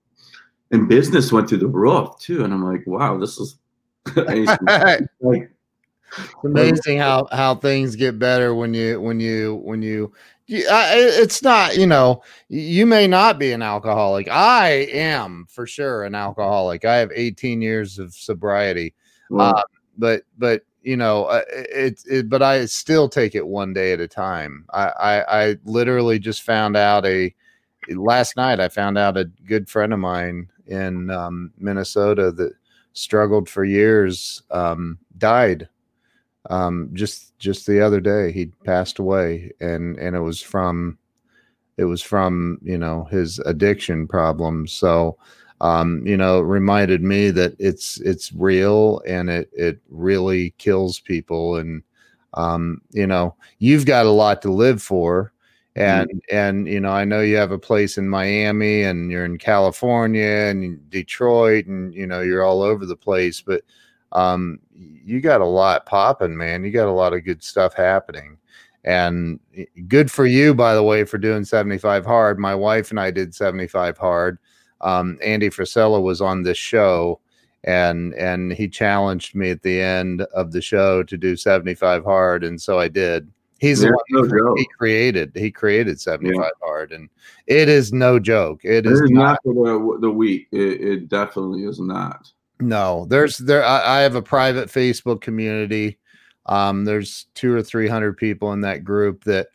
And business went through the roof too, and I'm like, wow, this is like it's amazing how how things get better when you when you when you it's not you know you may not be an alcoholic. I am for sure an alcoholic. I have 18 years of sobriety uh, but but you know uh, it, it but i still take it one day at a time. I, I i literally just found out a last night i found out a good friend of mine in um, minnesota that struggled for years um, died um, just just the other day he passed away and and it was from it was from you know his addiction problems so um, you know reminded me that it's it's real and it it really kills people and um, you know you've got a lot to live for and mm-hmm. and you know i know you have a place in miami and you're in california and detroit and you know you're all over the place but um, you got a lot popping, man. You got a lot of good stuff happening. And good for you, by the way, for doing 75 hard. My wife and I did 75 hard. Um, Andy Frisella was on this show and and he challenged me at the end of the show to do 75 hard and so I did. He's the one no he created. He created 75 yeah. hard and it is no joke. It, it is, is, not, for the, the week. It, it definitely is not. No, there's there. I, I have a private Facebook community. Um, there's two or three hundred people in that group that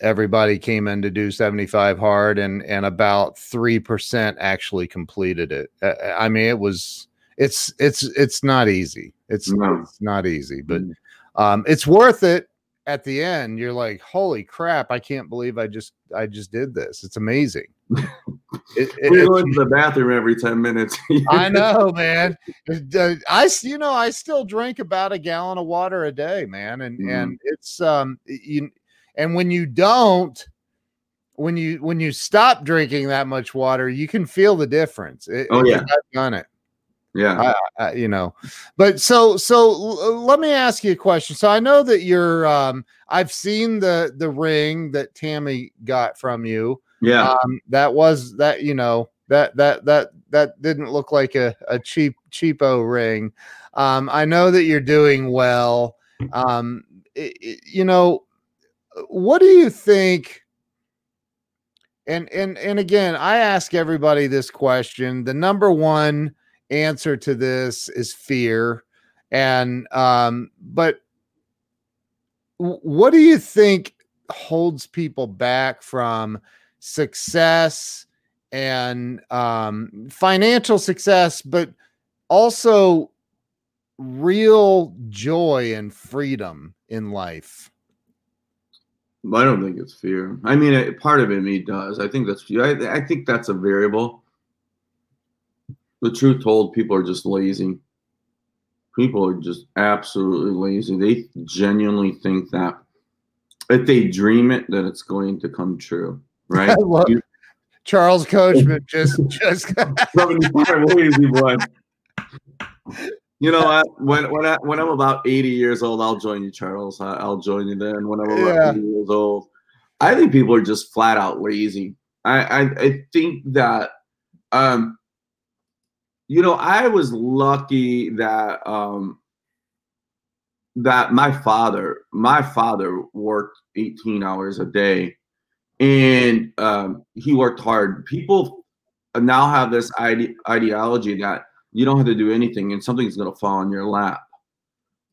everybody came in to do 75 hard, and and about three percent actually completed it. Uh, uh, I mean, it was it's it's it's not easy. It's, no. it's not easy, but mm-hmm. um, it's worth it at the end you're like holy crap i can't believe i just i just did this it's amazing it, it, we go into the bathroom every 10 minutes. I know, man. I, you know, I still drink about a gallon of water a day, man. And, mm. and it's, um, you, and when you don't, when you, when you stop drinking that much water, you can feel the difference. It, oh, yeah. I've done it. Yeah. I, I, you know, but so, so let me ask you a question. So I know that you're, um, I've seen the, the ring that Tammy got from you. Yeah. Um, that was that, you know, that that that that didn't look like a, a cheap cheapo ring. Um, I know that you're doing well. Um, it, it, you know, what do you think? And and and again, I ask everybody this question. The number one answer to this is fear. And um, but what do you think holds people back from success and um, financial success, but also real joy and freedom in life? I don't think it's fear. I mean, part of it me does. I think that's. I, I think that's a variable. The truth told, people are just lazy. People are just absolutely lazy. They genuinely think that if they dream it, that it's going to come true right? you, Charles Coachman just just. You know, I, when when I when I'm about 80 years old, I'll join you, Charles. I, will join you then. When I'm about yeah. 80 years old, I think people are just flat out lazy. I I, I think that um you know, I was lucky that um that my father, my father worked 18 hours a day and um, he worked hard. People now have this ide- ideology that you don't have to do anything and something's going to fall in your lap.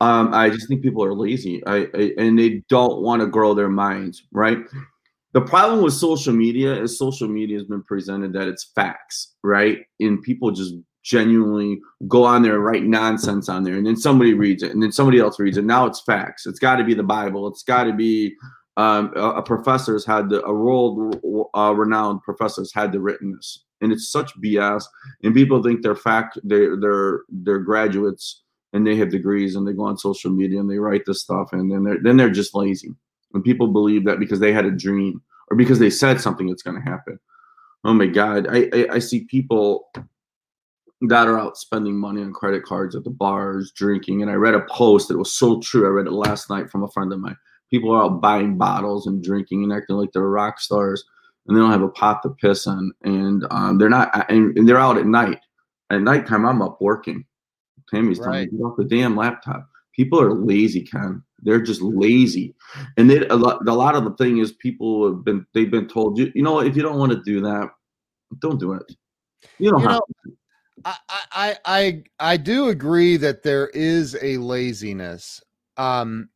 Um, I just think people are lazy I, I and they don't want to grow their minds, right? The problem with social media is social media has been presented that it's facts, right? And people just genuinely go on there and write nonsense on there, and then somebody reads it, and then somebody else reads it. Now it's facts. It's got to be the Bible. It's got to be um, a, professor's had the, a world uh, renowned professors had the written this and it's such BS. And people think they're fact they're they're they're graduates and they have degrees and they go on social media and they write this stuff and then they're then they're just lazy. And people believe that because they had a dream or because they said something, that's going to happen. Oh my God, I, I I see people that are out spending money on credit cards at the bars, drinking. And I read a post that was so true. I read it last night from a friend of mine. People are out buying bottles and drinking and acting like they're rock stars, and they don't have a pot to piss on. And um, they're not, and, and, they're out at night. At nighttime, I'm up working. Tammy's right. telling me, get off the damn laptop. People are lazy, Ken. They're just lazy, and they a lot. A lot of the thing is people have been they've been told you you know if you don't want to do that, don't do it. You don't you have know, to. I, I I I do agree that there is a laziness. Um,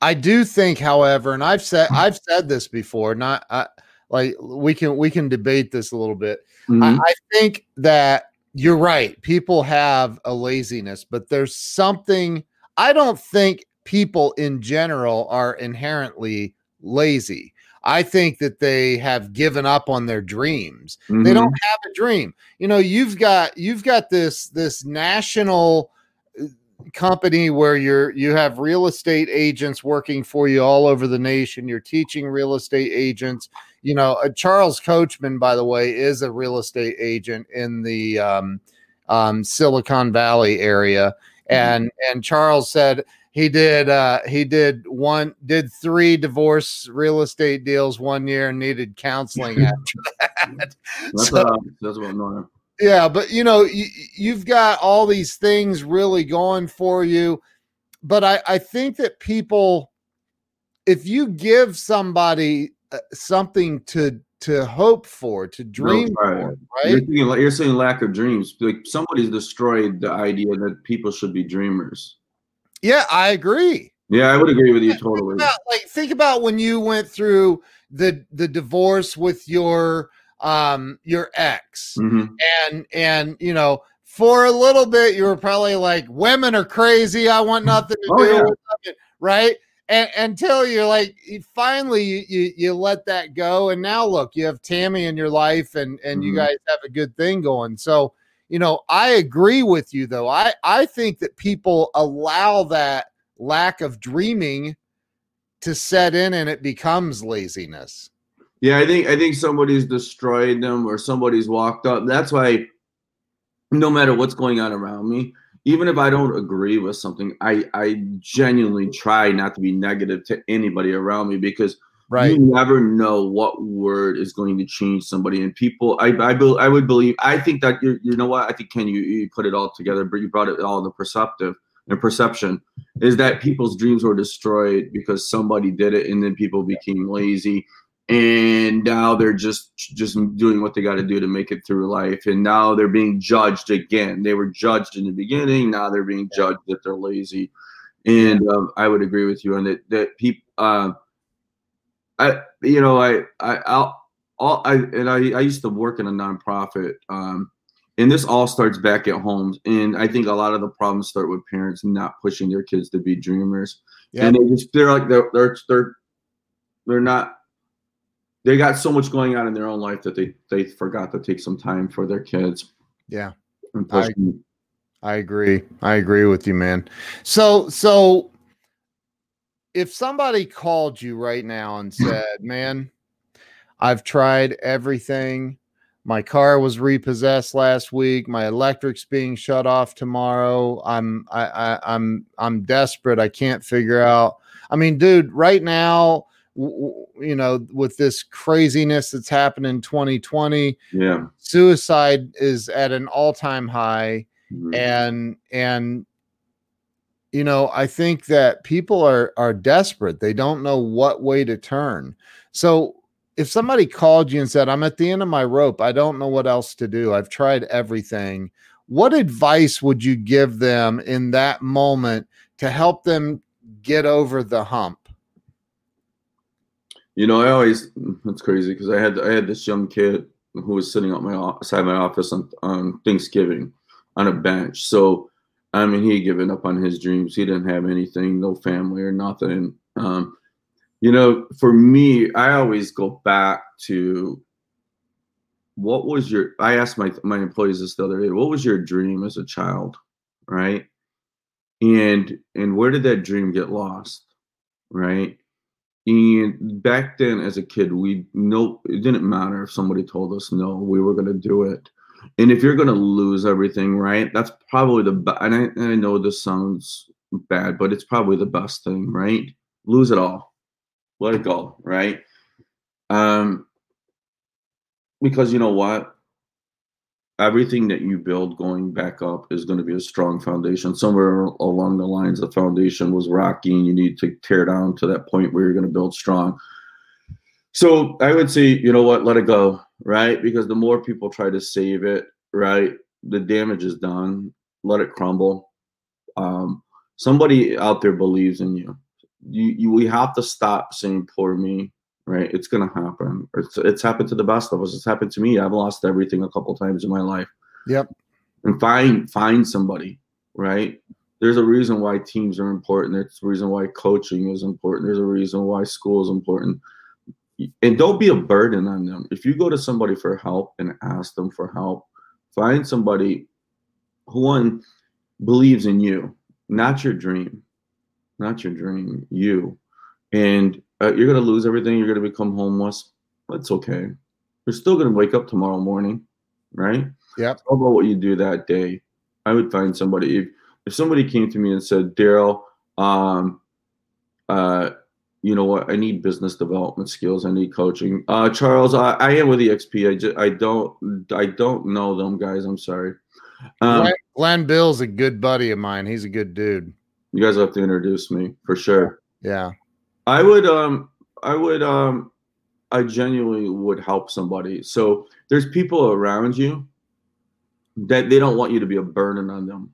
I do think, however, and I've said I've said this before. Not uh, like we can we can debate this a little bit. Mm-hmm. I, I think that you're right. People have a laziness, but there's something. I don't think people in general are inherently lazy. I think that they have given up on their dreams. Mm-hmm. They don't mm-hmm. have a dream. You know, you've got you've got this this national company where you're you have real estate agents working for you all over the nation. You're teaching real estate agents. You know, uh, Charles Coachman, by the way, is a real estate agent in the um, um, Silicon Valley area, mm-hmm. and and Charles said he did uh he did one did three divorce real estate deals one year and needed counseling after that that's, so, that's about normal yeah but you know you, you've got all these things really going for you but i i think that people if you give somebody uh, something to to hope for, to dream right. for, right? You're saying, you're saying lack of dreams. Like somebody's destroyed the idea that people should be dreamers. Yeah, I agree. Yeah, I would agree with you totally. Think about, like think about when you went through the the divorce with your um your ex mm-hmm. and and you know for a little bit you were probably like women are crazy i want nothing to oh, do yeah. with it right and until you're like finally you, you, you let that go and now look you have tammy in your life and and mm-hmm. you guys have a good thing going so you know, I agree with you though. I I think that people allow that lack of dreaming to set in and it becomes laziness. Yeah, I think I think somebody's destroyed them or somebody's walked up. That's why no matter what's going on around me, even if I don't agree with something, I I genuinely try not to be negative to anybody around me because Right. You never know what word is going to change somebody. And people, I, I, I would believe, I think that you, you know what? I think Ken, you, you put it all together, but you brought it all the perceptive and perception is that people's dreams were destroyed because somebody did it, and then people became lazy, and now they're just just doing what they got to do to make it through life, and now they're being judged again. They were judged in the beginning, now they're being judged that they're lazy, and um, I would agree with you on that. That people. Uh, I you know I I I'll, all I and I I used to work in a nonprofit. Um, and this all starts back at home and I think a lot of the problems start with parents not pushing their kids to be dreamers. Yeah. And they just they're like they're they're they're they're not they got so much going on in their own life that they they forgot to take some time for their kids. Yeah. I, I agree. I agree with you, man. So so if somebody called you right now and said, "Man, I've tried everything. My car was repossessed last week. My electric's being shut off tomorrow. I'm I, I I'm I'm desperate. I can't figure out. I mean, dude, right now, you know, with this craziness that's happened in 2020, yeah, suicide is at an all-time high, mm-hmm. and and you know, I think that people are are desperate. They don't know what way to turn. So if somebody called you and said, "I'm at the end of my rope. I don't know what else to do. I've tried everything." What advice would you give them in that moment to help them get over the hump? You know, I always it's crazy because I had I had this young kid who was sitting on my side my office on, on Thanksgiving on a bench. So I mean, he had given up on his dreams. He didn't have anything, no family or nothing. Um, you know, for me, I always go back to what was your i asked my my employees this the other day what was your dream as a child right and and where did that dream get lost right and back then as a kid we know it didn't matter if somebody told us no we were going to do it. And if you're going to lose everything right that's probably the and, and I know this sounds bad but it's probably the best thing right? Lose it all. Let it go right? Um because you know what everything that you build going back up is going to be a strong foundation. Somewhere along the lines the foundation was rocky and you need to tear down to that point where you're going to build strong. So i would say you know what? Let it go right? Because the more people try to save it right the damage is done. Let it crumble. Um, somebody out there believes in you. you you we have to stop saying poor me right? It's gonna happen. It's it's happened to the best of us. It's happened to me. I've lost everything a couple times in my life. Yep. And find find somebody, right? There's a reason why teams are important. There's a reason why coaching is important. There's a reason why school is important. And don't be a burden on them. If you go to somebody for help and ask them for help, find somebody who one believes in you, not your dream, not your dream, you. And uh, you're going to lose everything. You're going to become homeless. That's okay. You're still going to wake up tomorrow morning, right? Yeah. How about what you do that day? I would find somebody. If, if somebody came to me and said, Daryl, um, uh, you know what? I need business development skills. I need coaching. Uh, Charles, I, I am with EXP. I just, I don't, I don't know them guys. I'm sorry. Um, Glenn, Glenn Bill's a good buddy of mine. He's a good dude. You guys have to introduce me for sure. Yeah. I would um I would um I genuinely would help somebody. So there's people around you that they don't want you to be a burden on them.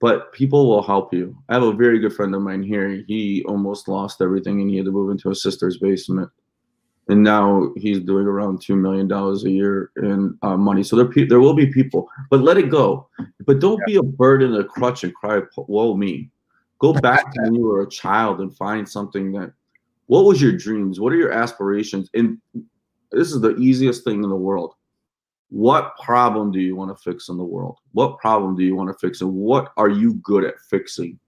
But people will help you. I have a very good friend of mine here. He almost lost everything and he had to move into his sister's basement. And now he's doing around two million dollars a year in uh, money. So there, there will be people, but let it go. But don't yeah. be a burden, a crutch, and cry, "Woe me." Go back to when you were a child and find something that what was your dreams? What are your aspirations? And this is the easiest thing in the world. What problem do you want to fix in the world? What problem do you want to fix? And what are you good at fixing?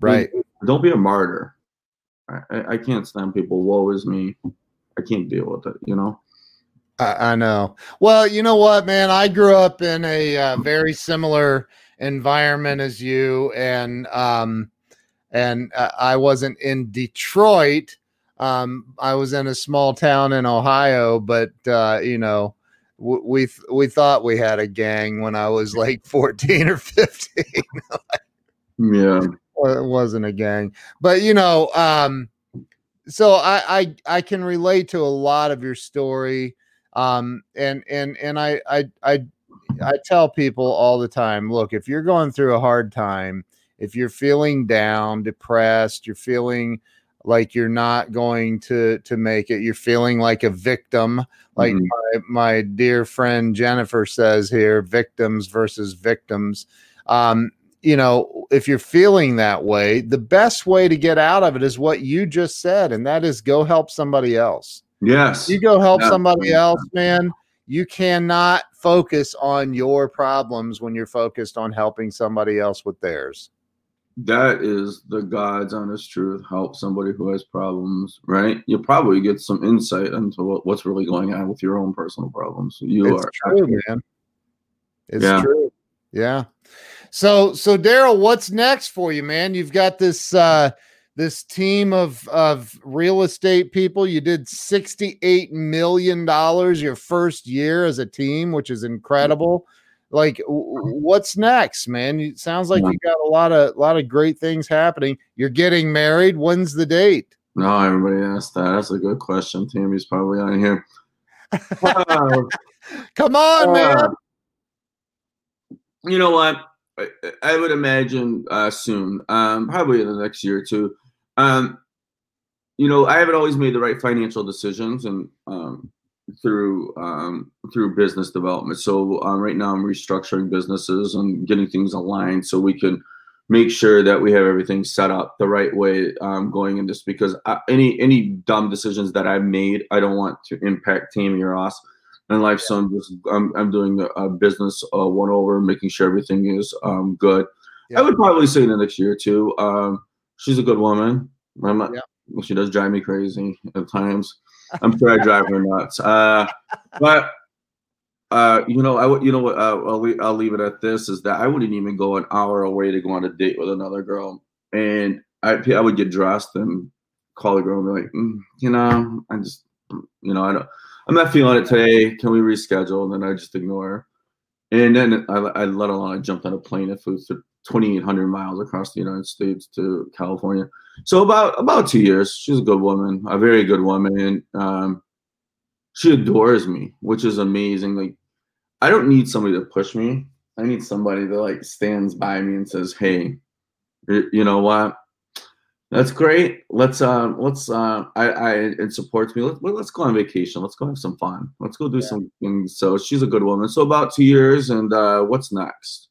Right. don't be a martyr. I, I can't stand people. Woe is me. I can't deal with it, you know? I, I know. Well, you know what, man? I grew up in a uh, very similar environment as you. And, um, and uh, I wasn't in Detroit, um, I was in a small town in Ohio, but uh, you know, w- we th- we thought we had a gang when I was like 14 or 15. yeah, it wasn't a gang, but you know, um, so I, I I can relate to a lot of your story, um, and and and I I I I tell people all the time, look, if you're going through a hard time, if you're feeling down, depressed, you're feeling like you're not going to to make it you're feeling like a victim like mm-hmm. my, my dear friend jennifer says here victims versus victims um you know if you're feeling that way the best way to get out of it is what you just said and that is go help somebody else yes you go help yeah. somebody else man you cannot focus on your problems when you're focused on helping somebody else with theirs that is the God's honest truth. Help somebody who has problems, right? You'll probably get some insight into what, what's really going on with your own personal problems. You it's are true, man. It's yeah. true. Yeah. So so Daryl, what's next for you, man? You've got this uh this team of of real estate people. You did 68 million dollars your first year as a team, which is incredible. Mm-hmm. like what's next man? It sounds like you got a lot of a lot of great things happening. You're getting married. When's the date? No everybody asked that. That's a good question. Tammy's probably on here. Uh, come on uh, man. you know what I, would imagine uh, soon um, probably in the next year or two um, you know i haven't always made the right financial decisions and um, through um, through business development. So um, right now I'm restructuring businesses and getting things aligned so we can make sure that we have everything set up the right way um, going in this. Because I, any any dumb decisions that I've made, I don't want to impact Tammy or us. In life. So I'm just I'm I'm doing a, business uh, one over, making sure everything is um, good. Yeah. I would probably say in the next year or two. Um, she's a good woman. I'm not, yeah. She does drive me crazy at times. I'm sure I drive her nuts. Uh, but uh, you know, I would, you know what? Uh, I'll, I'll leave it at this: is that I wouldn't even go an hour away to go on a date with another girl, and I I would get dressed and call the girl and be like, mm, you know, I just, you know, I don't, I'm not feeling it today. Can we reschedule? And then I just ignore. And then I, I let alone I jumped on a plane and flew 2,800 miles across the United States to California. So about about two years. She's a good woman, a very good woman, um, she adores me, which is amazing. Like I don't need somebody to push me. I need somebody that like stands by me and says, "Hey, you know what? That's great. Let's uh let's uh I I it supports me. Let's let's go on vacation. Let's go have some fun. Let's go do yeah. something. So she's a good woman. So about two years, and uh what's next?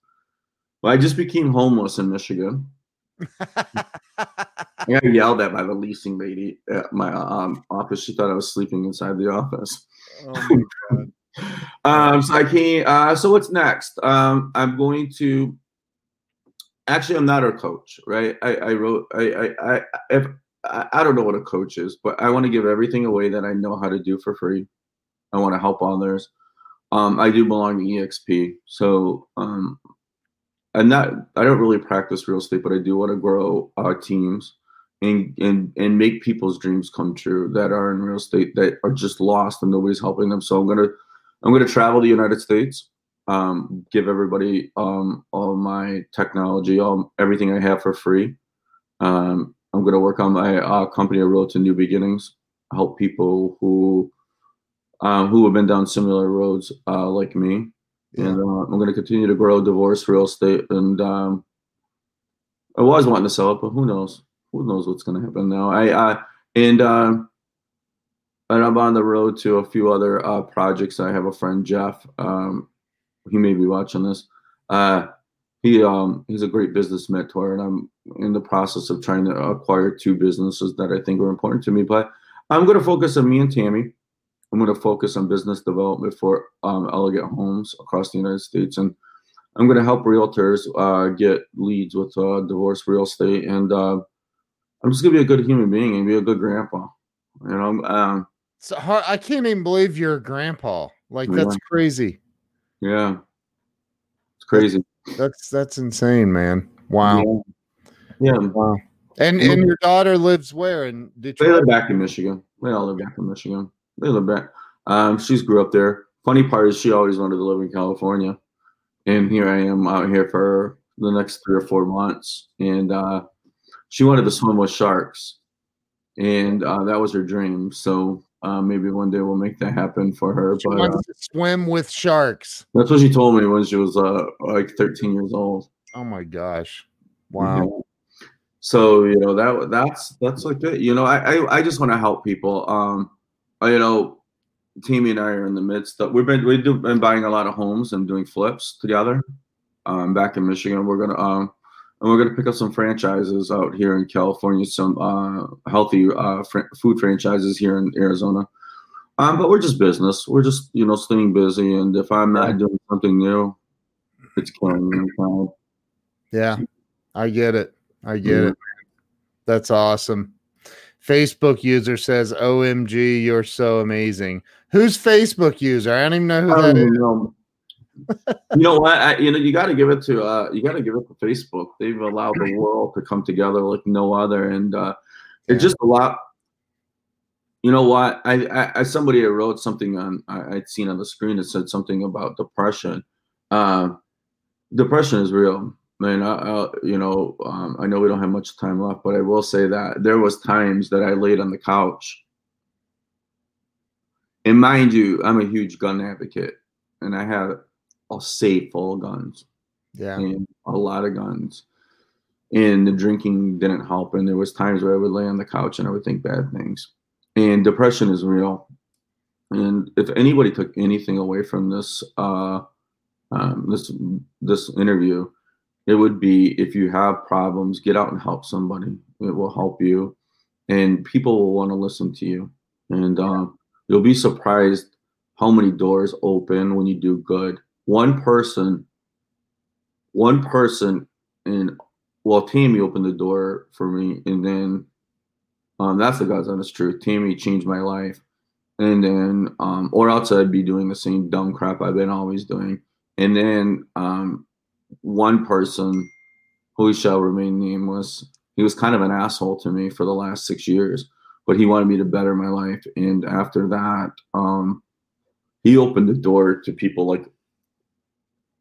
Well, I just became homeless in Michigan. I got yelled at by the leasing lady at my um office. She thought I was sleeping inside the office. Oh um, so I can't. Uh, so what's next? Um, I'm going to actually i'm not a coach right? I, I wrote i i I, if, I don't know what a coach is but i want to give everything away that i know how to do for free. I want to help others. Um, i do belong to exp so um, i'm not i don't really practice real estate but i do want to grow our teams and and and make people's dreams come true that are in real estate that are just lost and nobody's helping them. So i'm gonna i'm gonna travel the united states um, give everybody um, all my technology, all everything I have for free. Um, I'm going to work on my uh, company, A Road to New Beginnings, help people who uh, who have been down similar roads uh, like me. Yeah. And uh, I'm going to continue to grow divorce real estate. And um, I was wanting to sell it, but who knows? Who knows what's going to happen now? I, I and um, and I'm on the road to a few other uh, projects. I have a friend Jeff. Um, he may be watching this. Uh, he um, he's a great business mentor, and I'm in the process of trying to acquire two businesses that I think are important to me. But I'm going to focus on me and Tammy. I'm going to focus on business development for um, Elegant Homes across the United States, and I'm going to help realtors uh, get leads with uh, divorce real estate. And uh, I'm just going to be a good human being and be a good grandpa. You know, um, so I can't even believe you're a grandpa. Like that's yeah. crazy. Yeah. It's crazy. That's that's insane, man. Wow. Yeah. yeah. Wow. And and your daughter lives where in Detroit? They live back in Michigan. They all live back in Michigan. They live back. Um, she's grew up there. Funny part is she always wanted to live in California, and here I am out here for the next three or four months. And uh, she wanted to swim with sharks, and uh, that was her dream. So uh, maybe one day we'll make that happen for her. She but uh, swim with sharks. That's what she told me when she was uh, like 13 years old. Oh my gosh! Wow. Yeah. So you know that that's that's like it. You know, I I, I just want to help people. Um, you know, Tammy and I are in the midst of we've been we've been buying a lot of homes and doing flips together. Um, back in Michigan, we're gonna um and we're going to pick up some franchises out here in California, some uh, healthy uh, fr- food franchises here in Arizona. Um, but we're just business. We're just you know staying busy, and if I'm not doing something new, it's killing me. Yeah, I get it. I get yeah. it. That's awesome. Facebook user says, "OMG, you're so amazing." Who's Facebook user? I don't even know who that is. Know you know what? I, you know, you got to give it to uh, you got to give it to Facebook. They've allowed the world to come together like no other, and uh, yeah. it's just a lot. You know what? I, I, I somebody wrote something on I, would seen on the screen that said something about depression. Uh, depression is real, man. I, I you know, um, I know we don't have much time left, but I will say that there was times that I laid on the couch, and mind you, I'm a huge gun advocate, and I have a safe full of guns. Yeah. And a lot of guns. And the drinking didn't help. And there was times where I would lay on the couch and I would think bad things. And depression is real. And if anybody took anything away from this uh, um, this this interview, it would be if you have problems, get out and help somebody. It will help you, and people will want to listen to you. And um, you'll be surprised how many doors open when you do good. One person, one person in well, Tammy opened the door for me, and then um, that's the God's honest truth. Tammy changed my life, and then um, or else I'd be doing the same dumb crap I've been always doing. And then um, one person, who shall remain nameless, he was kind of an asshole to me for the last six years, but he wanted me to better my life. And after that, um, he opened the door to people like,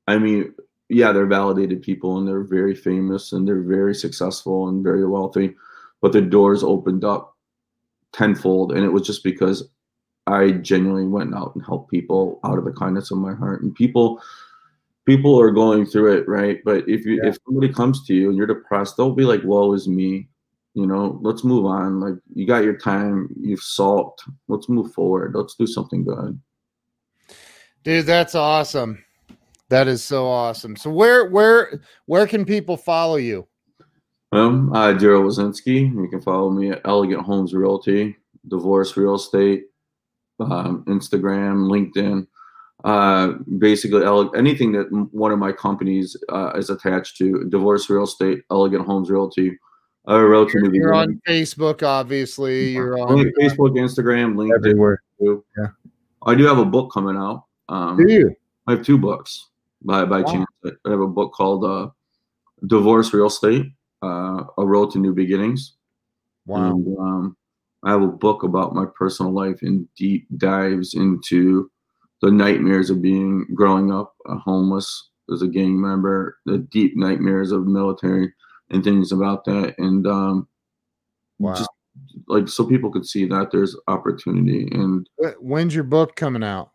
I mean, yeah, they're validated people and they're very famous and they're very successful and very wealthy, but the doors opened up tenfold. And it was just because I genuinely went out and helped people out of the kindness of my heart. And people, people are going through it, right? But if you, yeah. if somebody comes to you and you're depressed, don't be like, "Woe is me," you know. Let's move on. Like you got your time, you've solved. Let's move forward. Let's do something good. Dude, that's awesome. That is so awesome. So where where where can people follow you? Um, uh, Daryl Wizinsky. You can follow me at Elegant Homes Realty, Divorce Real Estate, um, Instagram, LinkedIn. Uh, basically, anything that one of my companies uh, is attached to, Divorce Real Estate, Elegant Homes Realty. Uh, Realty you're, you're on Facebook, obviously. You're on Facebook, Instagram, LinkedIn. Everywhere. Yeah. I do have a book coming out. Um, do you? I have two books by by wow. chance. I have a book called uh, Divorce Real Estate: uh, A Road to New Beginnings. Wow. And, um, I have a book about my personal life and deep dives into the nightmares of being growing up homeless as a gang member, the deep nightmares of military and things about that, and um, wow. just like so people could see that there's opportunity. And when's your book coming out?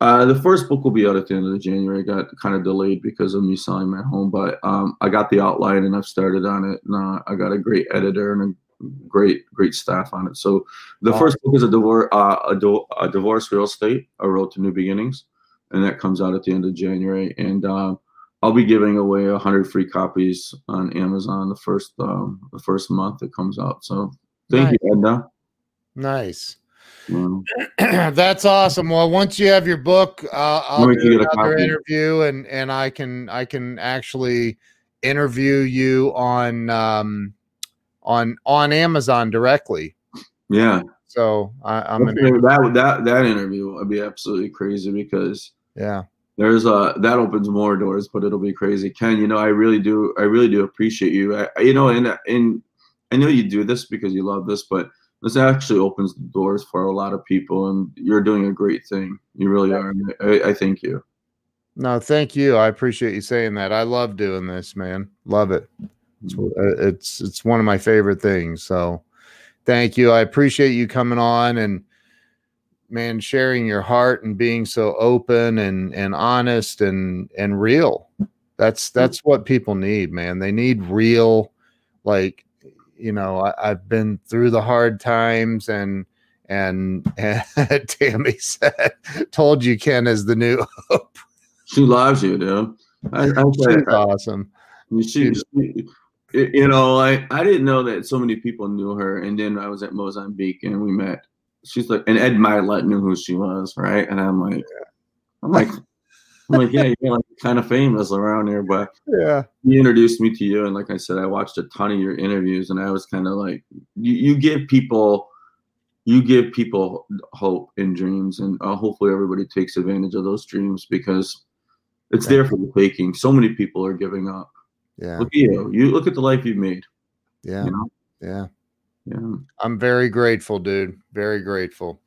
Uh, the first book will be out at the end of January. got kind of delayed because of me selling my home, but um, I got the outline and I've started on it. And uh, I got a great editor and a great, great staff on it. So the first book is a divorce, uh, a, do- a, divorce real estate, a road to new beginnings, and that comes out at the end of January. And uh, I'll be giving away a hundred free copies on Amazon the first um, the first month it comes out. So thank nice. you, Edna. Nice. That's awesome. Well, once you have your book, uh, I'll do another interview, and and I can I can actually interview you on um, on on Amazon directly. Yeah. So I, am gonna that that that interview would be absolutely crazy because yeah, there's a that opens more doors, but it'll be crazy. Ken, you know, I really do I really do appreciate you. I, you know, and and I know you do this because you love this, but this actually opens the doors for a lot of people, and you're doing a great thing. You really are. I, I thank you. No, thank you. I appreciate you saying that. I love doing this, man. Love it. It's uh, it's, it's one of my favorite things. So, thank you. I appreciate you coming on and man sharing your heart and being so open and and honest and and real. That's that's what people need, man. They need real like you know, I, have been through the hard times and and, and Tammy said, "Told you, Ken is the new hope." She loves you, dude. I, I She's awesome. She, she, you know, I I didn't know that so many people knew her, and then I was at Mozambique and we met. She's like, and Ed Mylett knew who she was, right? And I'm like, I'm like, I'm like, yeah, you're like kind of famous around here, but yeah, he introduced me to you, and like I said, I watched a ton of your interviews, and I was kind of like, you, you give people, you give people hope and dreams, and uh, hopefully everybody takes advantage of those dreams because it's there for the taking. So many people are giving up. Yeah, look at you. You look at the life you've made. Yeah, you know? yeah, yeah. I'm very grateful, dude. Very grateful.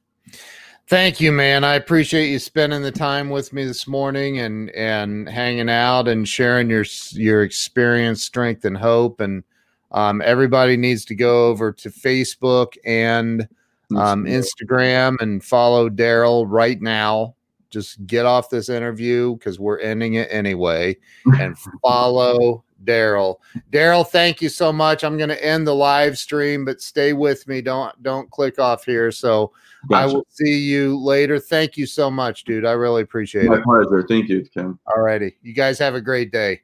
Thank you, man. I appreciate you spending the time with me this morning and and hanging out and sharing your your experience, strength, and hope. And um, everybody needs to go over to Facebook and um, Instagram and follow Daryl right now. Just get off this interview because we're ending it anyway, and follow Daryl. Daryl, thank you so much. I'm going to end the live stream, but stay with me. Don't don't click off here. So Gotcha. I will see you later. Thank you so much, dude. I really appreciate My it. My pleasure. Thank you, Kim. All righty. You guys have a great day.